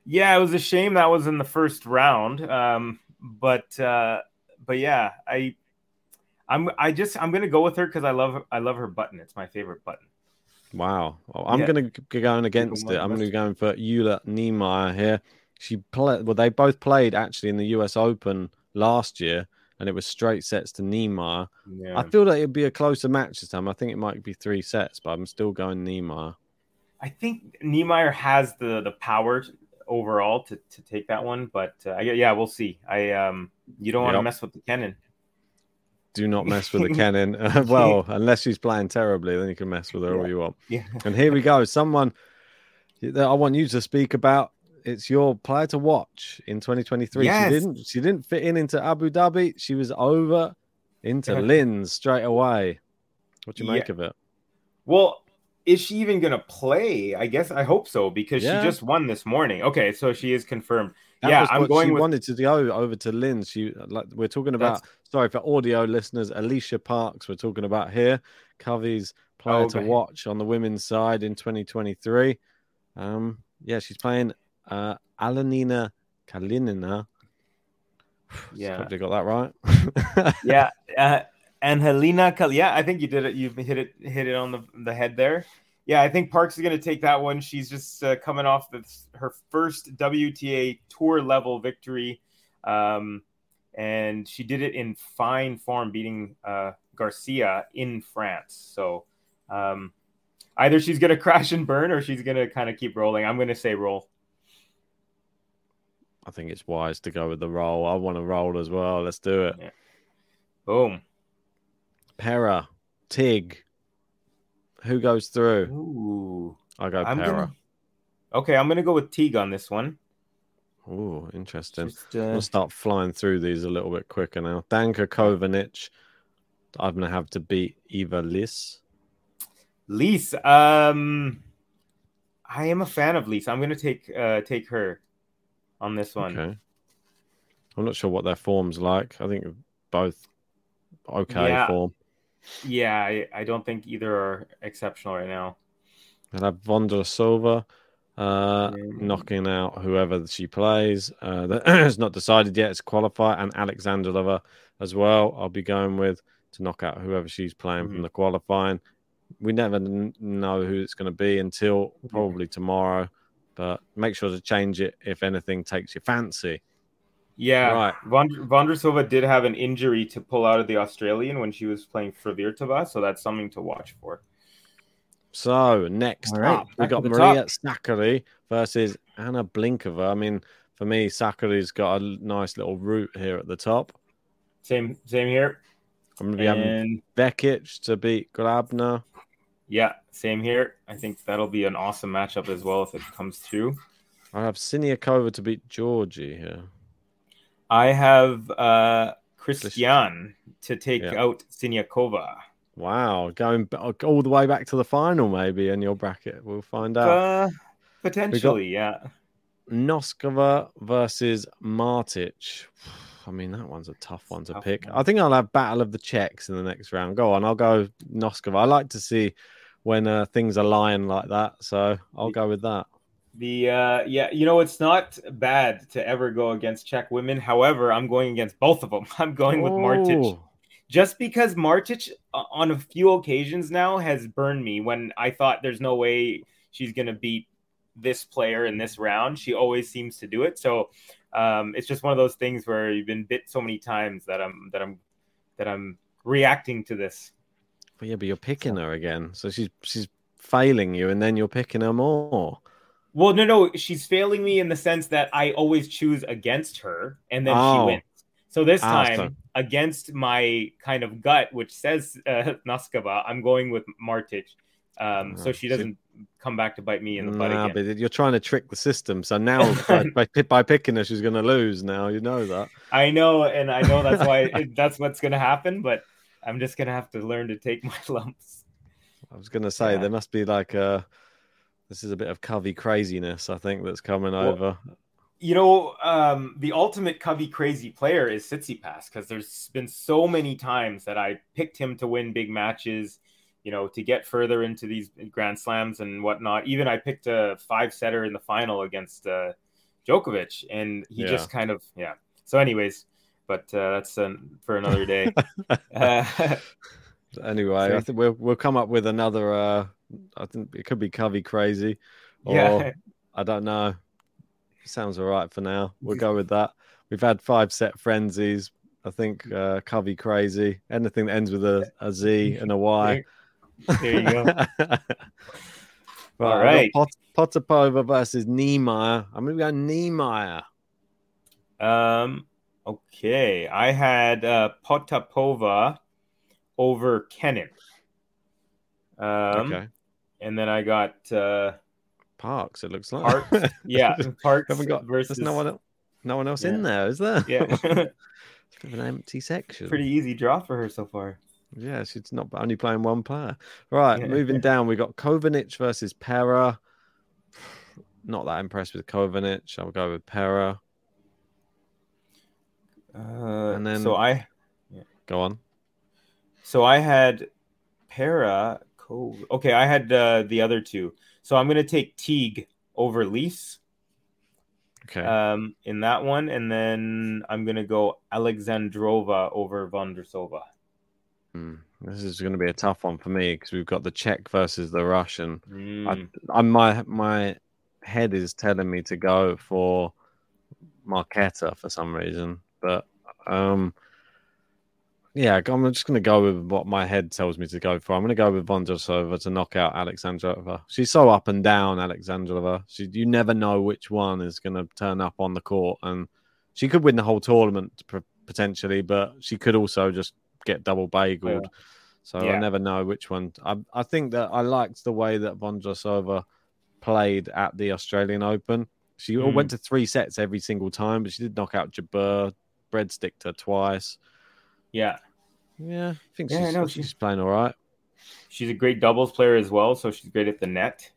[SPEAKER 2] Yeah, it was a shame that was in the first round. Um, but uh, but yeah, I I'm I just I'm gonna go with her because I love I love her button. It's my favorite button.
[SPEAKER 6] Wow. Well, I'm
[SPEAKER 2] Yeah.
[SPEAKER 6] going to be going against it. I'm going to be going for Jule Niemeier here. She played, well, they both played actually in the US Open last year, and it was straight sets to Niemeier.
[SPEAKER 2] Yeah.
[SPEAKER 6] I feel that it'd be a closer match this time. I think it might be three sets, but I'm still going Niemeier.
[SPEAKER 2] I think Niemeier has the the power overall to, to take that one, but uh, yeah, we'll see. I um, you don't want to
[SPEAKER 6] Yep.
[SPEAKER 2] mess with the Kenin.
[SPEAKER 6] Do not mess with the *laughs* Kenin. *laughs* well, unless she's playing terribly, then you can mess with her all you want.
[SPEAKER 2] Yeah,
[SPEAKER 6] And here we go. Someone that I want you to speak about. It's your player to watch in 2023.
[SPEAKER 2] Yes.
[SPEAKER 6] She didn't. She didn't fit in into Abu Dhabi. She was over into
[SPEAKER 2] Yeah.
[SPEAKER 6] Linz straight away. What do you
[SPEAKER 2] Yeah.
[SPEAKER 6] make of it?
[SPEAKER 2] Well, is she even gonna play? I guess I hope so because
[SPEAKER 6] Yeah.
[SPEAKER 2] she just won this morning. Okay, so she is confirmed.
[SPEAKER 6] That
[SPEAKER 2] yeah, I'm going
[SPEAKER 6] she
[SPEAKER 2] with
[SPEAKER 6] wanted to go over to Linz. She like we're talking about. Sorry for audio listeners. Alycia Parks. We're talking about here. Covey's player
[SPEAKER 2] Oh,
[SPEAKER 6] to watch on the women's side in 2023. Um, yeah, she's playing uh, Anhelina Kalinina. *sighs*
[SPEAKER 2] Yeah.
[SPEAKER 6] Hopefully got that right. *laughs*
[SPEAKER 2] yeah, uh, and Helena. Kal- Yeah, I think you did it. You hit it hit it on the the head there. Yeah, I think Parks is going to take that one. She's just uh, coming off this, her first WTA tour level victory, um, and she did it in fine form, beating uh, Garcia in France. So um, either she's going *laughs* to crash and burn, or she's going to kind of keep rolling. I'm going to say roll.
[SPEAKER 6] I think it's wise to go with the roll. I want to roll as well. Let's do it.
[SPEAKER 2] Yeah. Boom.
[SPEAKER 6] Pera, Tig. Who goes through?
[SPEAKER 2] Ooh.
[SPEAKER 6] I go
[SPEAKER 2] I'm
[SPEAKER 6] Pera.
[SPEAKER 2] gonna- Okay, I'm going to go with Tig on this one.
[SPEAKER 6] Ooh, interesting.
[SPEAKER 2] Just, uh,
[SPEAKER 6] We'll start flying through these a little bit quicker now. Danka Kovinic. I'm gonna have to beat Eva Lys.
[SPEAKER 2] Lys, um, I am a fan of Lys. I'm gonna take uh take her on this one.
[SPEAKER 6] Okay. I'm not sure what their form's like. I think both okay
[SPEAKER 2] Yeah.
[SPEAKER 6] form.
[SPEAKER 2] Yeah, I, I don't think either are exceptional right now.
[SPEAKER 6] I'll have Vondrousova uh,
[SPEAKER 2] Mm.
[SPEAKER 6] knocking out whoever she plays. Uh, that *clears throat* it's not decided yet. It's qualifier and Alexandrova as well. I'll be going with to knock out whoever she's playing
[SPEAKER 2] Mm-hmm.
[SPEAKER 6] from the qualifying. We never n- know who it's going to be until probably tomorrow. But make sure to change it if anything takes your fancy.
[SPEAKER 2] Yeah,
[SPEAKER 6] Right.
[SPEAKER 2] Vond- Vondrousova did have an injury to pull out of the Australian when she was playing Fruhvirtova, so that's something to watch for.
[SPEAKER 6] So next
[SPEAKER 2] All right,
[SPEAKER 6] up, we
[SPEAKER 2] back
[SPEAKER 6] got Maria
[SPEAKER 2] top.
[SPEAKER 6] Sakkari versus Anna Blinkova. I mean, for me, Sakkari's got a nice little route here at the top.
[SPEAKER 2] Same same here.
[SPEAKER 6] I'm going to be having
[SPEAKER 2] And
[SPEAKER 6] Vekic to beat Grabher.
[SPEAKER 2] yeah, same here. I think that'll be an awesome matchup as well if it comes through.
[SPEAKER 6] I have Siniakova to beat Giorgi here.
[SPEAKER 2] I have uh Cristian to take
[SPEAKER 6] Yeah.
[SPEAKER 2] out Siniakova.
[SPEAKER 6] Wow, going b- all the way back to the final, maybe in your bracket. We'll find out.
[SPEAKER 2] Uh, potentially, yeah.
[SPEAKER 6] Noskova versus Martic. *sighs* I mean, that one's a tough one to
[SPEAKER 2] Tough
[SPEAKER 6] pick.
[SPEAKER 2] one.
[SPEAKER 6] I think I'll have Battle of the Czechs in the next round. Go on, I'll go Noskova. I like to see when uh, things are lying like that, so I'll go with that.
[SPEAKER 2] The uh, yeah, you know it's not bad to ever go against Czech women. However, I'm going against both of them. *laughs* I'm going with Martic,
[SPEAKER 6] Oh,
[SPEAKER 2] just because Martic uh, on a few occasions now has burned me when I thought there's no way she's gonna beat this player in this round. She always seems to do it. So um, it's just one of those things where you've been bit so many times that I'm that I'm that I'm reacting to this.
[SPEAKER 6] But yeah, but you're picking her again. So she's she's failing you, and then you're picking her more.
[SPEAKER 2] Well, no, no, she's failing me in the sense that I always choose against her, and then she
[SPEAKER 6] Oh.
[SPEAKER 2] wins. So this
[SPEAKER 6] Ah,
[SPEAKER 2] time, against my kind of gut, which says uh, *laughs* Noskova, I'm going with Martic, um, so
[SPEAKER 6] Oh,
[SPEAKER 2] she doesn't come back to bite me in the butt
[SPEAKER 6] Nah,
[SPEAKER 2] again.
[SPEAKER 6] but you're trying to trick the system. So now *laughs* by, by, by picking her, she's going to lose. Now you know that.
[SPEAKER 2] I know, and I know that's why *laughs* it, that's what's going to happen. But I'm just going to have to learn to take my lumps.
[SPEAKER 6] I was going to say
[SPEAKER 2] Yeah.
[SPEAKER 6] there must be like a. This is a bit of Covey craziness, I think, that's coming
[SPEAKER 2] Well,
[SPEAKER 6] over.
[SPEAKER 2] You know, um, the ultimate Covey crazy player is Tsitsipas because there's been so many times that I picked him to win big matches, you know, to get further into these Grand Slams and whatnot. Even I picked a five setter in the final against uh, Djokovic, and he
[SPEAKER 6] Yeah.
[SPEAKER 2] just kind of, yeah. So, anyways, but uh, that's uh, for another day. *laughs* *laughs*
[SPEAKER 6] Anyway,
[SPEAKER 2] So-
[SPEAKER 6] I think we'll we'll come up with another. uh I think it could be Covey crazy, *laughs* or
[SPEAKER 2] yeah.
[SPEAKER 6] I don't know. Sounds all right for now. We'll go with that. We've had five set frenzies. I think uh, Covey crazy. Anything that ends with a, a Z and a Y.
[SPEAKER 2] There, there you go. *laughs*
[SPEAKER 6] right,
[SPEAKER 2] All right.
[SPEAKER 6] Pot- Potapova versus Niemeier. I'm going to go Niemeier.
[SPEAKER 2] Um. Okay, I had uh, Potapova over Kenin. Um,
[SPEAKER 6] okay.
[SPEAKER 2] and then I got uh,
[SPEAKER 6] Parks, it looks like.
[SPEAKER 2] Parks. *laughs* Yeah, Parks
[SPEAKER 6] Haven't got,
[SPEAKER 2] versus.
[SPEAKER 6] there's no one, no one else
[SPEAKER 2] Yeah.
[SPEAKER 6] in there, is there?
[SPEAKER 2] Yeah, *laughs*
[SPEAKER 6] it's *laughs* a of an empty section.
[SPEAKER 2] pretty easy draw for her so far.
[SPEAKER 6] Yeah, she's not only playing one player. Right,
[SPEAKER 2] Yeah.
[SPEAKER 6] moving down, we got Kovinic versus Pera. *sighs* Not that impressed with Kovinic. I'll go with Pera.
[SPEAKER 2] Uh,
[SPEAKER 6] And then-
[SPEAKER 2] so I
[SPEAKER 6] Go on.
[SPEAKER 2] So I had Pera. Co- okay, I had uh, the other two. So I'm gonna take Tig over Leafs.
[SPEAKER 6] Okay.
[SPEAKER 2] um, in that one, and then I'm gonna go Alexandrova over Vondrousova.
[SPEAKER 6] Hmm. This is going to be a tough one for me because we've got the Czech versus the Russian.
[SPEAKER 2] Mm.
[SPEAKER 6] I, I'm my my head is telling me to go for Marketa for some reason, but um, yeah, I'm just going to go with what my head tells me to go for. I'm going to go with Vondrousova to knock out Alexandrova. She's so up and down, Alexandrova. She, you never know which one is going to turn up on the court, and she could win the whole tournament potentially, but she could also just get double bageled.
[SPEAKER 2] Yeah.
[SPEAKER 6] So I never know which one. I, I think that I liked the way that Vondrousova played at the Australian Open. She
[SPEAKER 2] Mm.
[SPEAKER 6] went to three sets every single time, but she did knock out Jabeur, breadsticked her twice.
[SPEAKER 2] Yeah,
[SPEAKER 6] Yeah, I think
[SPEAKER 2] Yeah, I
[SPEAKER 6] she's,
[SPEAKER 2] know,
[SPEAKER 6] she's playing all right.
[SPEAKER 2] she's a great doubles player as well, so she's great at the net.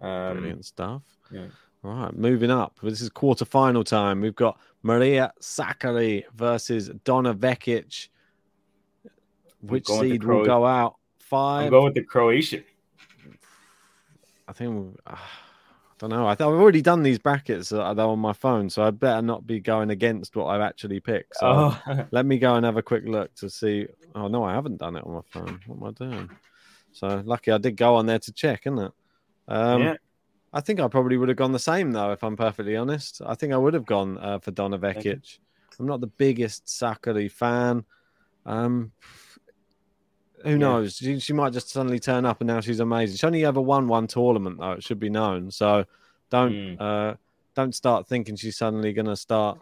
[SPEAKER 2] Um,
[SPEAKER 6] Brilliant stuff.
[SPEAKER 2] yeah.
[SPEAKER 6] All right, moving up. This is quarterfinal time. We've got Maria Sakkari versus Donna Vekic. Which
[SPEAKER 2] going with the
[SPEAKER 6] seed will go out? Five.
[SPEAKER 2] I'm
[SPEAKER 6] Five.
[SPEAKER 2] going with the Croatian.
[SPEAKER 6] I think uh, I don't know. I th- I've already done these brackets though on my phone, so I better not be going against what I've actually picked. So
[SPEAKER 2] Oh, *laughs*
[SPEAKER 6] let me go and have a quick look to see. Oh no, I haven't done it on my phone. What am I doing? So lucky I did go on there to check, isn't it? Um,
[SPEAKER 2] yeah.
[SPEAKER 6] I think I probably would have gone the same though, if I'm perfectly honest. I think I would have gone uh, for Donna Vekic. I'm not the biggest Sakkari fan. Um, who
[SPEAKER 2] Yeah.
[SPEAKER 6] knows? She, she might just suddenly turn up and now she's amazing. She only ever won one tournament though. It should be known. So don't
[SPEAKER 2] Mm.
[SPEAKER 6] uh, don't start thinking she's suddenly going to start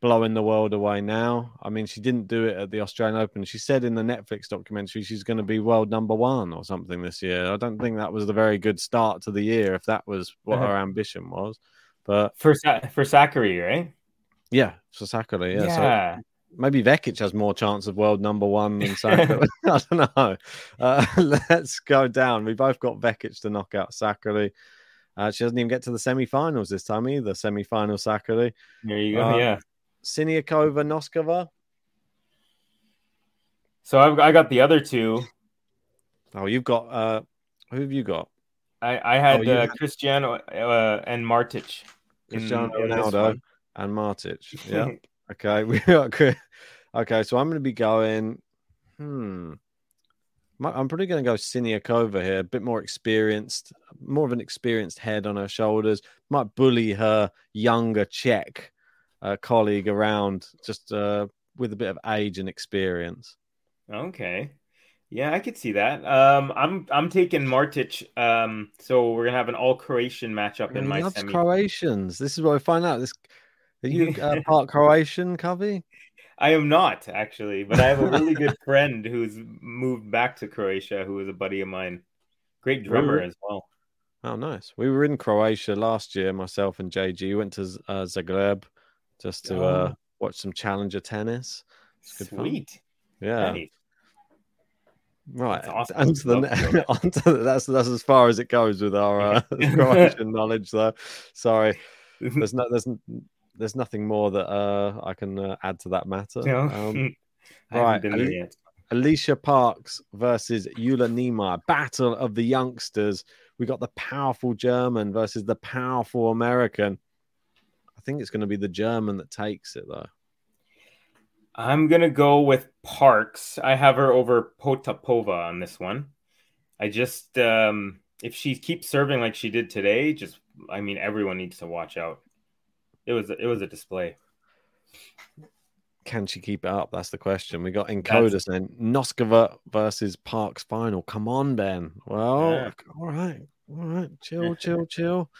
[SPEAKER 6] blowing the world away now. I mean, she didn't do it at the Australian Open. She said in the Netflix documentary she's going to be world number one or something this year. I don't think that was the very good start to the year if that was what her ambition was. But
[SPEAKER 2] For Sa- for Sakkari, right?
[SPEAKER 6] yeah, for Sakkari, yeah.
[SPEAKER 2] Yeah.
[SPEAKER 6] So maybe Vekic has more chance of world number one than Sakkari. *laughs* *laughs* I don't know. Uh, *laughs* let's go down. We both got Vekic to knock out Sakkari. Uh, she doesn't even get to the semi-finals this time either. Semi-final Sakkari.
[SPEAKER 2] there you go.
[SPEAKER 6] Uh,
[SPEAKER 2] yeah.
[SPEAKER 6] Siniakova, Noskova.
[SPEAKER 2] So I've I got the other two.
[SPEAKER 6] Oh, you've got uh who have you got?
[SPEAKER 2] I, I had
[SPEAKER 6] Oh,
[SPEAKER 2] uh,
[SPEAKER 6] had-
[SPEAKER 2] Cristiano uh, and Martic.
[SPEAKER 6] Cristiano
[SPEAKER 2] in
[SPEAKER 6] Ronaldo and Martic. Yeah. Okay. *laughs* We got Chris- okay. So I'm going to be going. Hmm. I'm probably going to go Siniakova here. A bit more experienced, more of an experienced head on her shoulders. Might bully her younger Czech uh, colleague around, just uh, with a bit of age and experience.
[SPEAKER 2] Okay. Yeah, I could see that. Um, I'm I'm taking Martic. Um, so we're gonna have an all Croatian matchup in my
[SPEAKER 6] loves
[SPEAKER 2] semi.
[SPEAKER 6] Croatians. This is what I find out. This are you uh, *laughs* part Croatian, Covey?
[SPEAKER 2] I am not actually, but I have a really good *laughs* friend who's moved back to Croatia, who is a buddy of mine. Great drummer as well.
[SPEAKER 6] Oh, nice. We were in Croatia last year, myself and JG. We went to uh, Zagreb just to uh,
[SPEAKER 2] Oh.
[SPEAKER 6] watch some challenger tennis. Good fun.
[SPEAKER 2] Sweet.
[SPEAKER 6] Yeah.
[SPEAKER 2] Nice.
[SPEAKER 6] Right.
[SPEAKER 2] That's awesome.
[SPEAKER 6] Onto the,
[SPEAKER 2] Love to go *laughs*
[SPEAKER 6] onto the, that's that's as far as it goes with our uh, Croatian knowledge, though. Sorry, there's no there's there's nothing more that uh, I can uh, add to that matter.
[SPEAKER 2] No.
[SPEAKER 6] Um, *laughs* right,
[SPEAKER 2] been
[SPEAKER 6] Ali-
[SPEAKER 2] there yet.
[SPEAKER 6] Alycia Parks versus Jule Niemeier. Battle of the youngsters. We got the powerful German versus the powerful American. I think it's going to be the German that takes it, though.
[SPEAKER 2] I'm gonna go with Parks. I have her over Potapova on this one. I just um if she keeps serving like she did today, just I mean everyone needs to watch out. It was it was a display.
[SPEAKER 6] Can she keep it up? That's the question. We got Encoder saying Noskova versus Parks final. Come on, Ben. Well,
[SPEAKER 2] Yeah.
[SPEAKER 6] all right, all right, chill, chill, chill.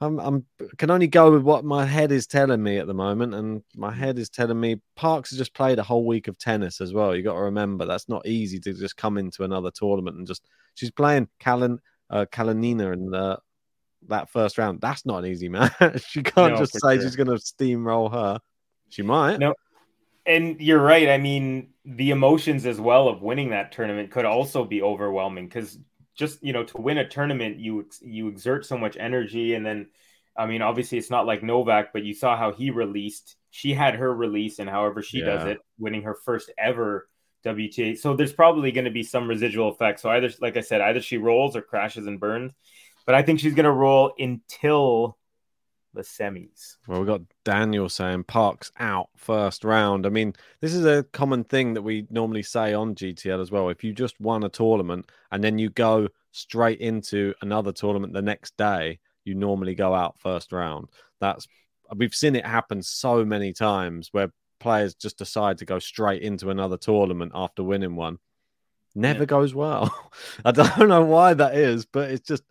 [SPEAKER 6] I'm, I'm can only go with what my head is telling me at the moment, and my head is telling me Parks has just played a whole week of tennis as well. You got to remember that's not easy to just come into another tournament and just she's playing Kalan uh, Kalinina the that first round. That's not an easy match. *laughs* she can't
[SPEAKER 2] No,
[SPEAKER 6] just say
[SPEAKER 2] sure.
[SPEAKER 6] she's going to steamroll her. She might.
[SPEAKER 2] No, and you're right. I mean, the emotions as well of winning that tournament could also be overwhelming because just you know to win a tournament, you you exert so much energy, and then I mean, obviously it's not like Novak, but you saw how he released. She had her release, and however she does it, winning her first ever WTA. So there's probably going to be some residual effect. So either, like I said, either she rolls or crashes and burns. But I think she's going to roll until the semis.
[SPEAKER 6] Well, we got Daniel saying Parks out first round. I mean, this is a common thing that we normally say on GTL as well. If you just won a tournament and then you go straight into another tournament the next day, you normally go out first round. That's we've seen it happen so many times where players just decide to go straight into another tournament after winning one. Never
[SPEAKER 2] Yeah.
[SPEAKER 6] goes well. *laughs* I don't know why that is, but it's just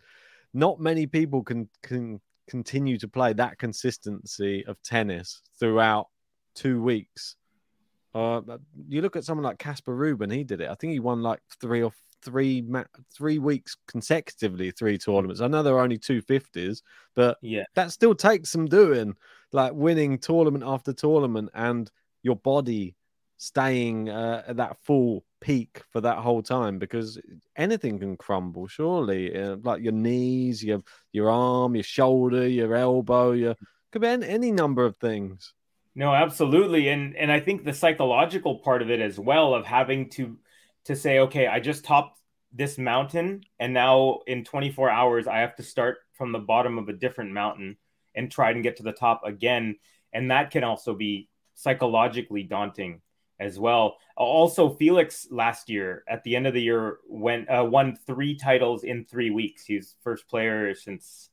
[SPEAKER 6] not many people can can continue to play that consistency of tennis throughout two weeks. Uh, you look at someone like Casper Ruud, he did it. I think he won like three or three ma- three weeks consecutively, three tournaments. I know there are only two fifties, but
[SPEAKER 2] Yeah.
[SPEAKER 6] that still takes some doing, like winning tournament after tournament and your body staying uh, at that full peak for that whole time because anything can crumble surely uh, like your knees your your arm your shoulder your elbow your could be any, any number of things
[SPEAKER 2] No, absolutely. And and I think the psychological part of it as well of having to to say, okay, I just topped this mountain and now in 24 hours I have to start from the bottom of a different mountain and try and get to the top again. And that can also be psychologically daunting as well. Also, Felix last year at the end of the year went uh, won three titles in three weeks. He's first player since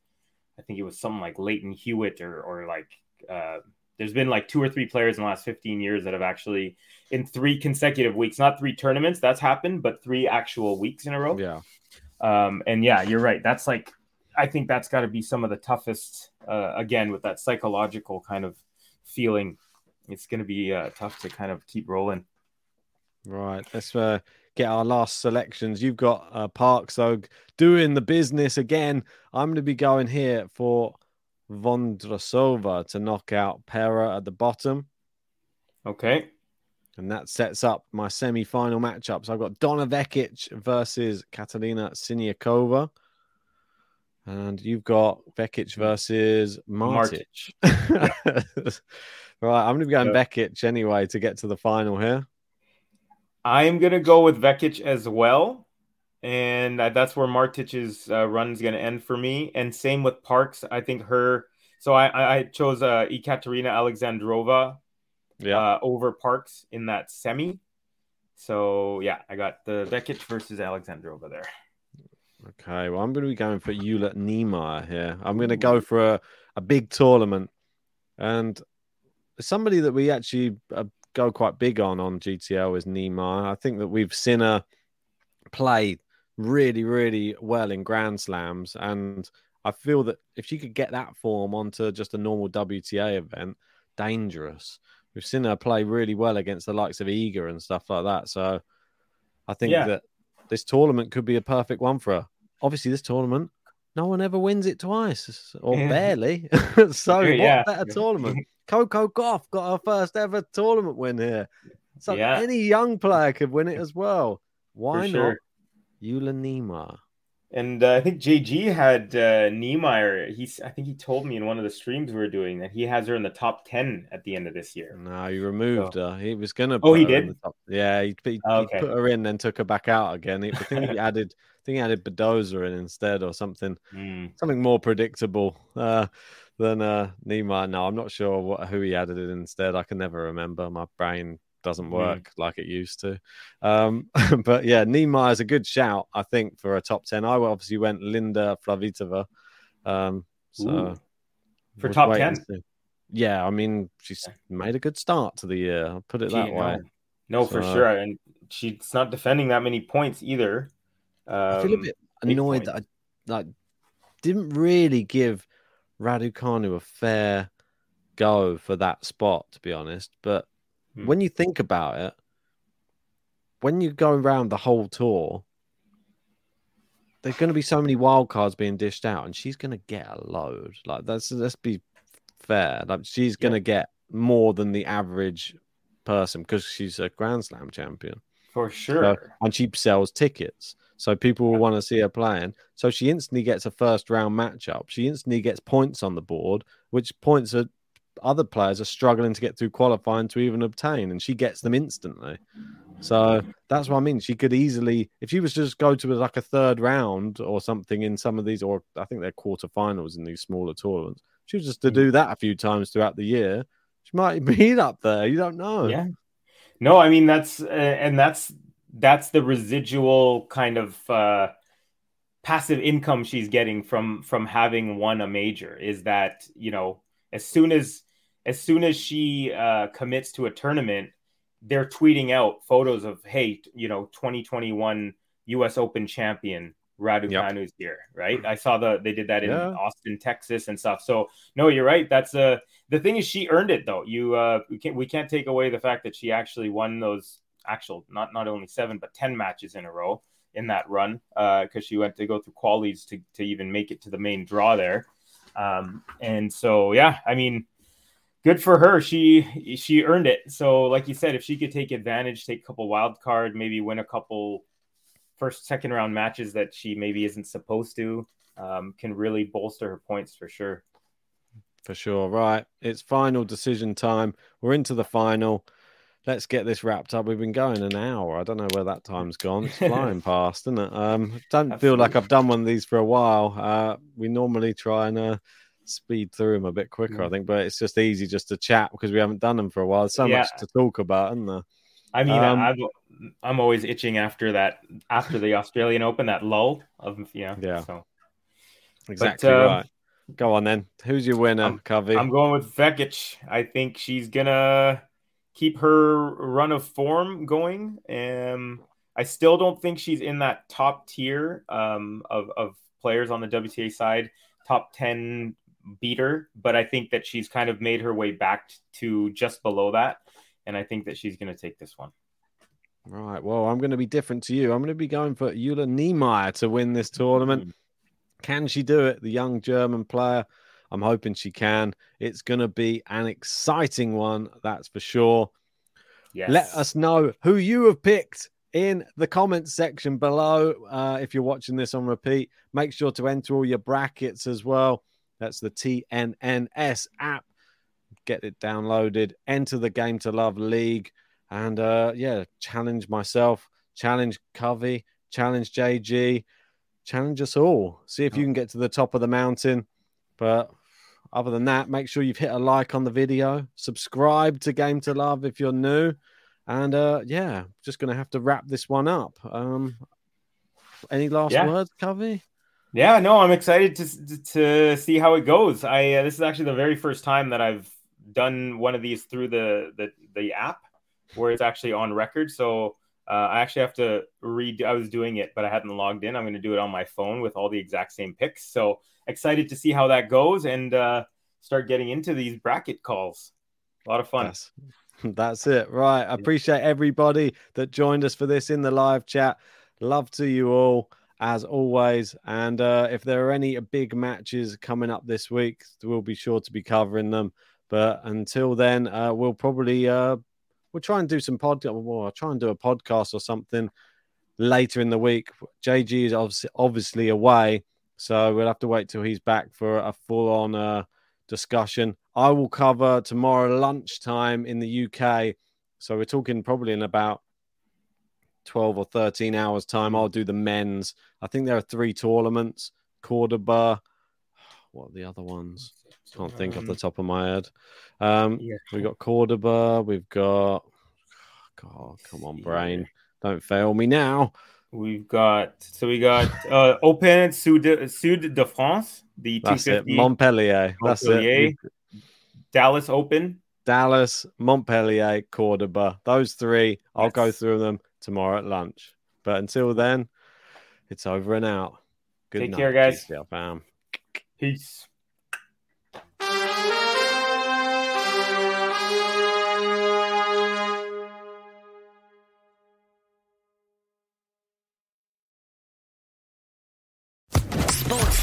[SPEAKER 2] I think it was something like Lleyton Hewitt or or like uh, there's been like two or three players in the last 15 years that have actually in three consecutive weeks, not three tournaments that's happened, but three actual weeks in a row.
[SPEAKER 6] yeah
[SPEAKER 2] Um, and yeah, you're right. That's like, I think that's got to be some of the toughest, uh, again, with that psychological kind of feeling. It's going to be uh, tough to kind of keep rolling.
[SPEAKER 6] right let's uh, get our last selections you've got uh, park so doing the business again i'm going to be going here for Vondrousova to knock out pera at the bottom
[SPEAKER 2] Okay.
[SPEAKER 6] And that sets up my semi-final matchups. I've got Donna Vekic versus Katerina Siniakova. And you've got Vekic versus Martic. *laughs* right, I'm going to be going
[SPEAKER 2] Yeah.
[SPEAKER 6] Vekic anyway to get to the final here.
[SPEAKER 2] I'm going to go with Vekic as well. and that's where Martic's uh, run is going to end for me. And same with Parks. I think her. So I I chose uh, Ekaterina Alexandrova,
[SPEAKER 6] yeah,
[SPEAKER 2] uh, over Parks in that semi. So yeah, I got the Vekic versus Alexandrova there.
[SPEAKER 6] Okay, well I'm going to be going for Jule Niemeier here. I'm going to go for a, a big tournament, and somebody that we actually uh, go quite big on on GTL is Niemeier. I think that we've seen her play really, really well in Grand Slams. And I feel that if she could get that form onto just a normal WTA event, dangerous. We've seen her play really well against the likes of Iga and stuff like that. So I think yeah. that this tournament could be a perfect one for her. Obviously, this tournament, no one ever wins it twice or yeah. barely. *laughs* so, yeah. what better tournament? *laughs* Coco Gauff got her first ever tournament win here. So, yeah. any young player could win it as well. Why sure. not Jule Niemeier.
[SPEAKER 2] And uh, I think JG had uh, Niemeier. He's, I think he told me in one of the streams we were doing that he has her in the top ten at the end of this year.
[SPEAKER 6] No, he removed so. her. He was gonna.
[SPEAKER 2] Oh, he did.
[SPEAKER 6] Yeah, he, he, oh, okay. he, put her in, then took her back out again. I think he *laughs* added. I think he added Badosa in instead, or something. Mm. Something more predictable uh, than uh, Niemeier. No, I'm not sure what who he added in instead. I can never remember. My brain doesn't mm. work mm. like it used to. Um, *laughs* but yeah, Niemeier is a good shout, I think, for a top 10. I obviously went Linda Fruhvirtova. Um, so Ooh.
[SPEAKER 2] for top 10.
[SPEAKER 6] Yeah, I mean, she's made a good start to the year. I'll put it that way.
[SPEAKER 2] No, so, for sure. And she's not defending that many points either.
[SPEAKER 6] Um, I feel a um, bit annoyed that I like didn't really give Raducanu a fair go for that spot, to be honest. But Hmm. When you think about it, when you go around the whole tour, there's going to be so many wild cards being dished out, and she's going to get a load. Like that's let's be fair. Like she's going to yeah. get more than the average person because she's a Grand Slam champion
[SPEAKER 2] for sure, so,
[SPEAKER 6] and she sells tickets. So people will want to see her playing. So she instantly gets a first round matchup. She instantly gets points on the board, which points are other players are struggling to get through qualifying to even obtain, and she gets them instantly. So that's what I mean. She could easily, if she was just go to like a third round or something in some of these, or I think they're quarterfinals in these smaller tournaments, she was just to do that a few times throughout the year. She might *laughs* be up there. You don't know.
[SPEAKER 2] Yeah. No, I mean that's uh, and that's that's the residual kind of uh, passive income she's getting from from having won a major. Is that you know as soon as as soon as she uh, commits to a tournament, they're tweeting out photos of, hey, you know, 2021 U.S. Open champion Raducanu's yep. here, right? I saw the they did that in yeah. Austin, Texas, and stuff. So no, you're right. That's a uh, the thing is she earned it though. You uh, we can't we can't take away the fact that she actually won those actual not not only seven but ten matches in a row in that run because uh, she went to go through qualies to to even make it to the main draw there. Um, and so yeah, I mean good for her. She she earned it. So, like you said, if she could take advantage, take a couple wild card, maybe win a couple first, second round matches that she maybe isn't supposed to, um, can really bolster her points for sure.
[SPEAKER 6] For sure. Right. It's final decision time. We're into the final. Let's get this wrapped up. We've been going an hour. I don't know where that time's gone. It's *laughs* flying past, isn't it? Um, don't Absolutely. feel like I've done one of these for a while. Uh, we normally try and uh, speed through them a bit quicker, I think. But it's just easy just to chat because we haven't done them for a while. There's so yeah. much to talk about, isn't there?
[SPEAKER 2] I mean, um, I'm, I'm always itching after that, after the Australian Open, that lull of yeah,
[SPEAKER 6] yeah. So exactly but, um, right. Go on then. Who's your winner, I'm, Covey?
[SPEAKER 2] I'm going with Vekic. I think she's gonna keep her run of form going. Um, I still don't think she's in that top tier um, of, of players on the WTA side, top 10 beater, but I think that she's kind of made her way back to just below that. And I think that she's going to take this one.
[SPEAKER 6] Right. Well, I'm going to be different to you. I'm going to be going for Jule Niemeier to win this tournament. Mm-hmm. Can she do it? The young German player. I'm hoping she can. It's going to be an exciting one, that's for sure. Yes. Let us know who you have picked in the comments section below. Uh, if you're watching this on repeat, make sure to enter all your brackets as well. That's the TNNS app. Get it downloaded. Enter the Game to Love League. And uh, yeah, challenge myself, challenge Covey, challenge JG, challenge us all. See if you can get to the top of the mountain. But other than that, make sure you've hit a like on the video, subscribe to Game to Love if you're new. And uh, yeah, just going to have to wrap this one up. Um, any last
[SPEAKER 2] Yeah.
[SPEAKER 6] words, Covey?
[SPEAKER 2] Yeah, no, I'm excited to to see how it goes. I uh, this is actually the very first time that I've done one of these through the the, the app where it's actually on record. So uh, I actually have to read. I was doing it, but I hadn't logged in. I'm going to do it on my phone with all the exact same picks. So excited to see how that goes and uh, start getting into these bracket calls. A lot of fun.
[SPEAKER 6] That's, *laughs* that's it. Right. I appreciate everybody that joined us for this in the live chat. Love to you all, as always. And uh, if there are any big matches coming up this week, we'll be sure to be covering them. But until then, uh, we'll probably uh, we'll try and do some pod. Well, I'll try and do a podcast or something later in the week. JG is obviously, obviously away, so we'll have to wait till he's back for a full on uh, discussion. I will cover tomorrow lunchtime in the UK. So we're talking probably in about 12 or 13 hours time. I'll do the men's. I think there are three tournaments. Cordoba. *sighs* What are the other ones? Can't think off the top of my head. Um,
[SPEAKER 2] Yeah.
[SPEAKER 6] We've got Cordoba. We've got. God, come on, brain. Don't fail me now.
[SPEAKER 2] We've got so we got uh, Open Sud Sud de France, the
[SPEAKER 6] That's it.
[SPEAKER 2] 250
[SPEAKER 6] Montpellier. That's it.
[SPEAKER 2] Dallas Open.
[SPEAKER 6] Dallas, Montpellier, Cordoba. Those three. I'll go through them tomorrow at lunch. But until then, it's over and out. Good
[SPEAKER 2] Take
[SPEAKER 6] night,
[SPEAKER 2] care, guys. Peace.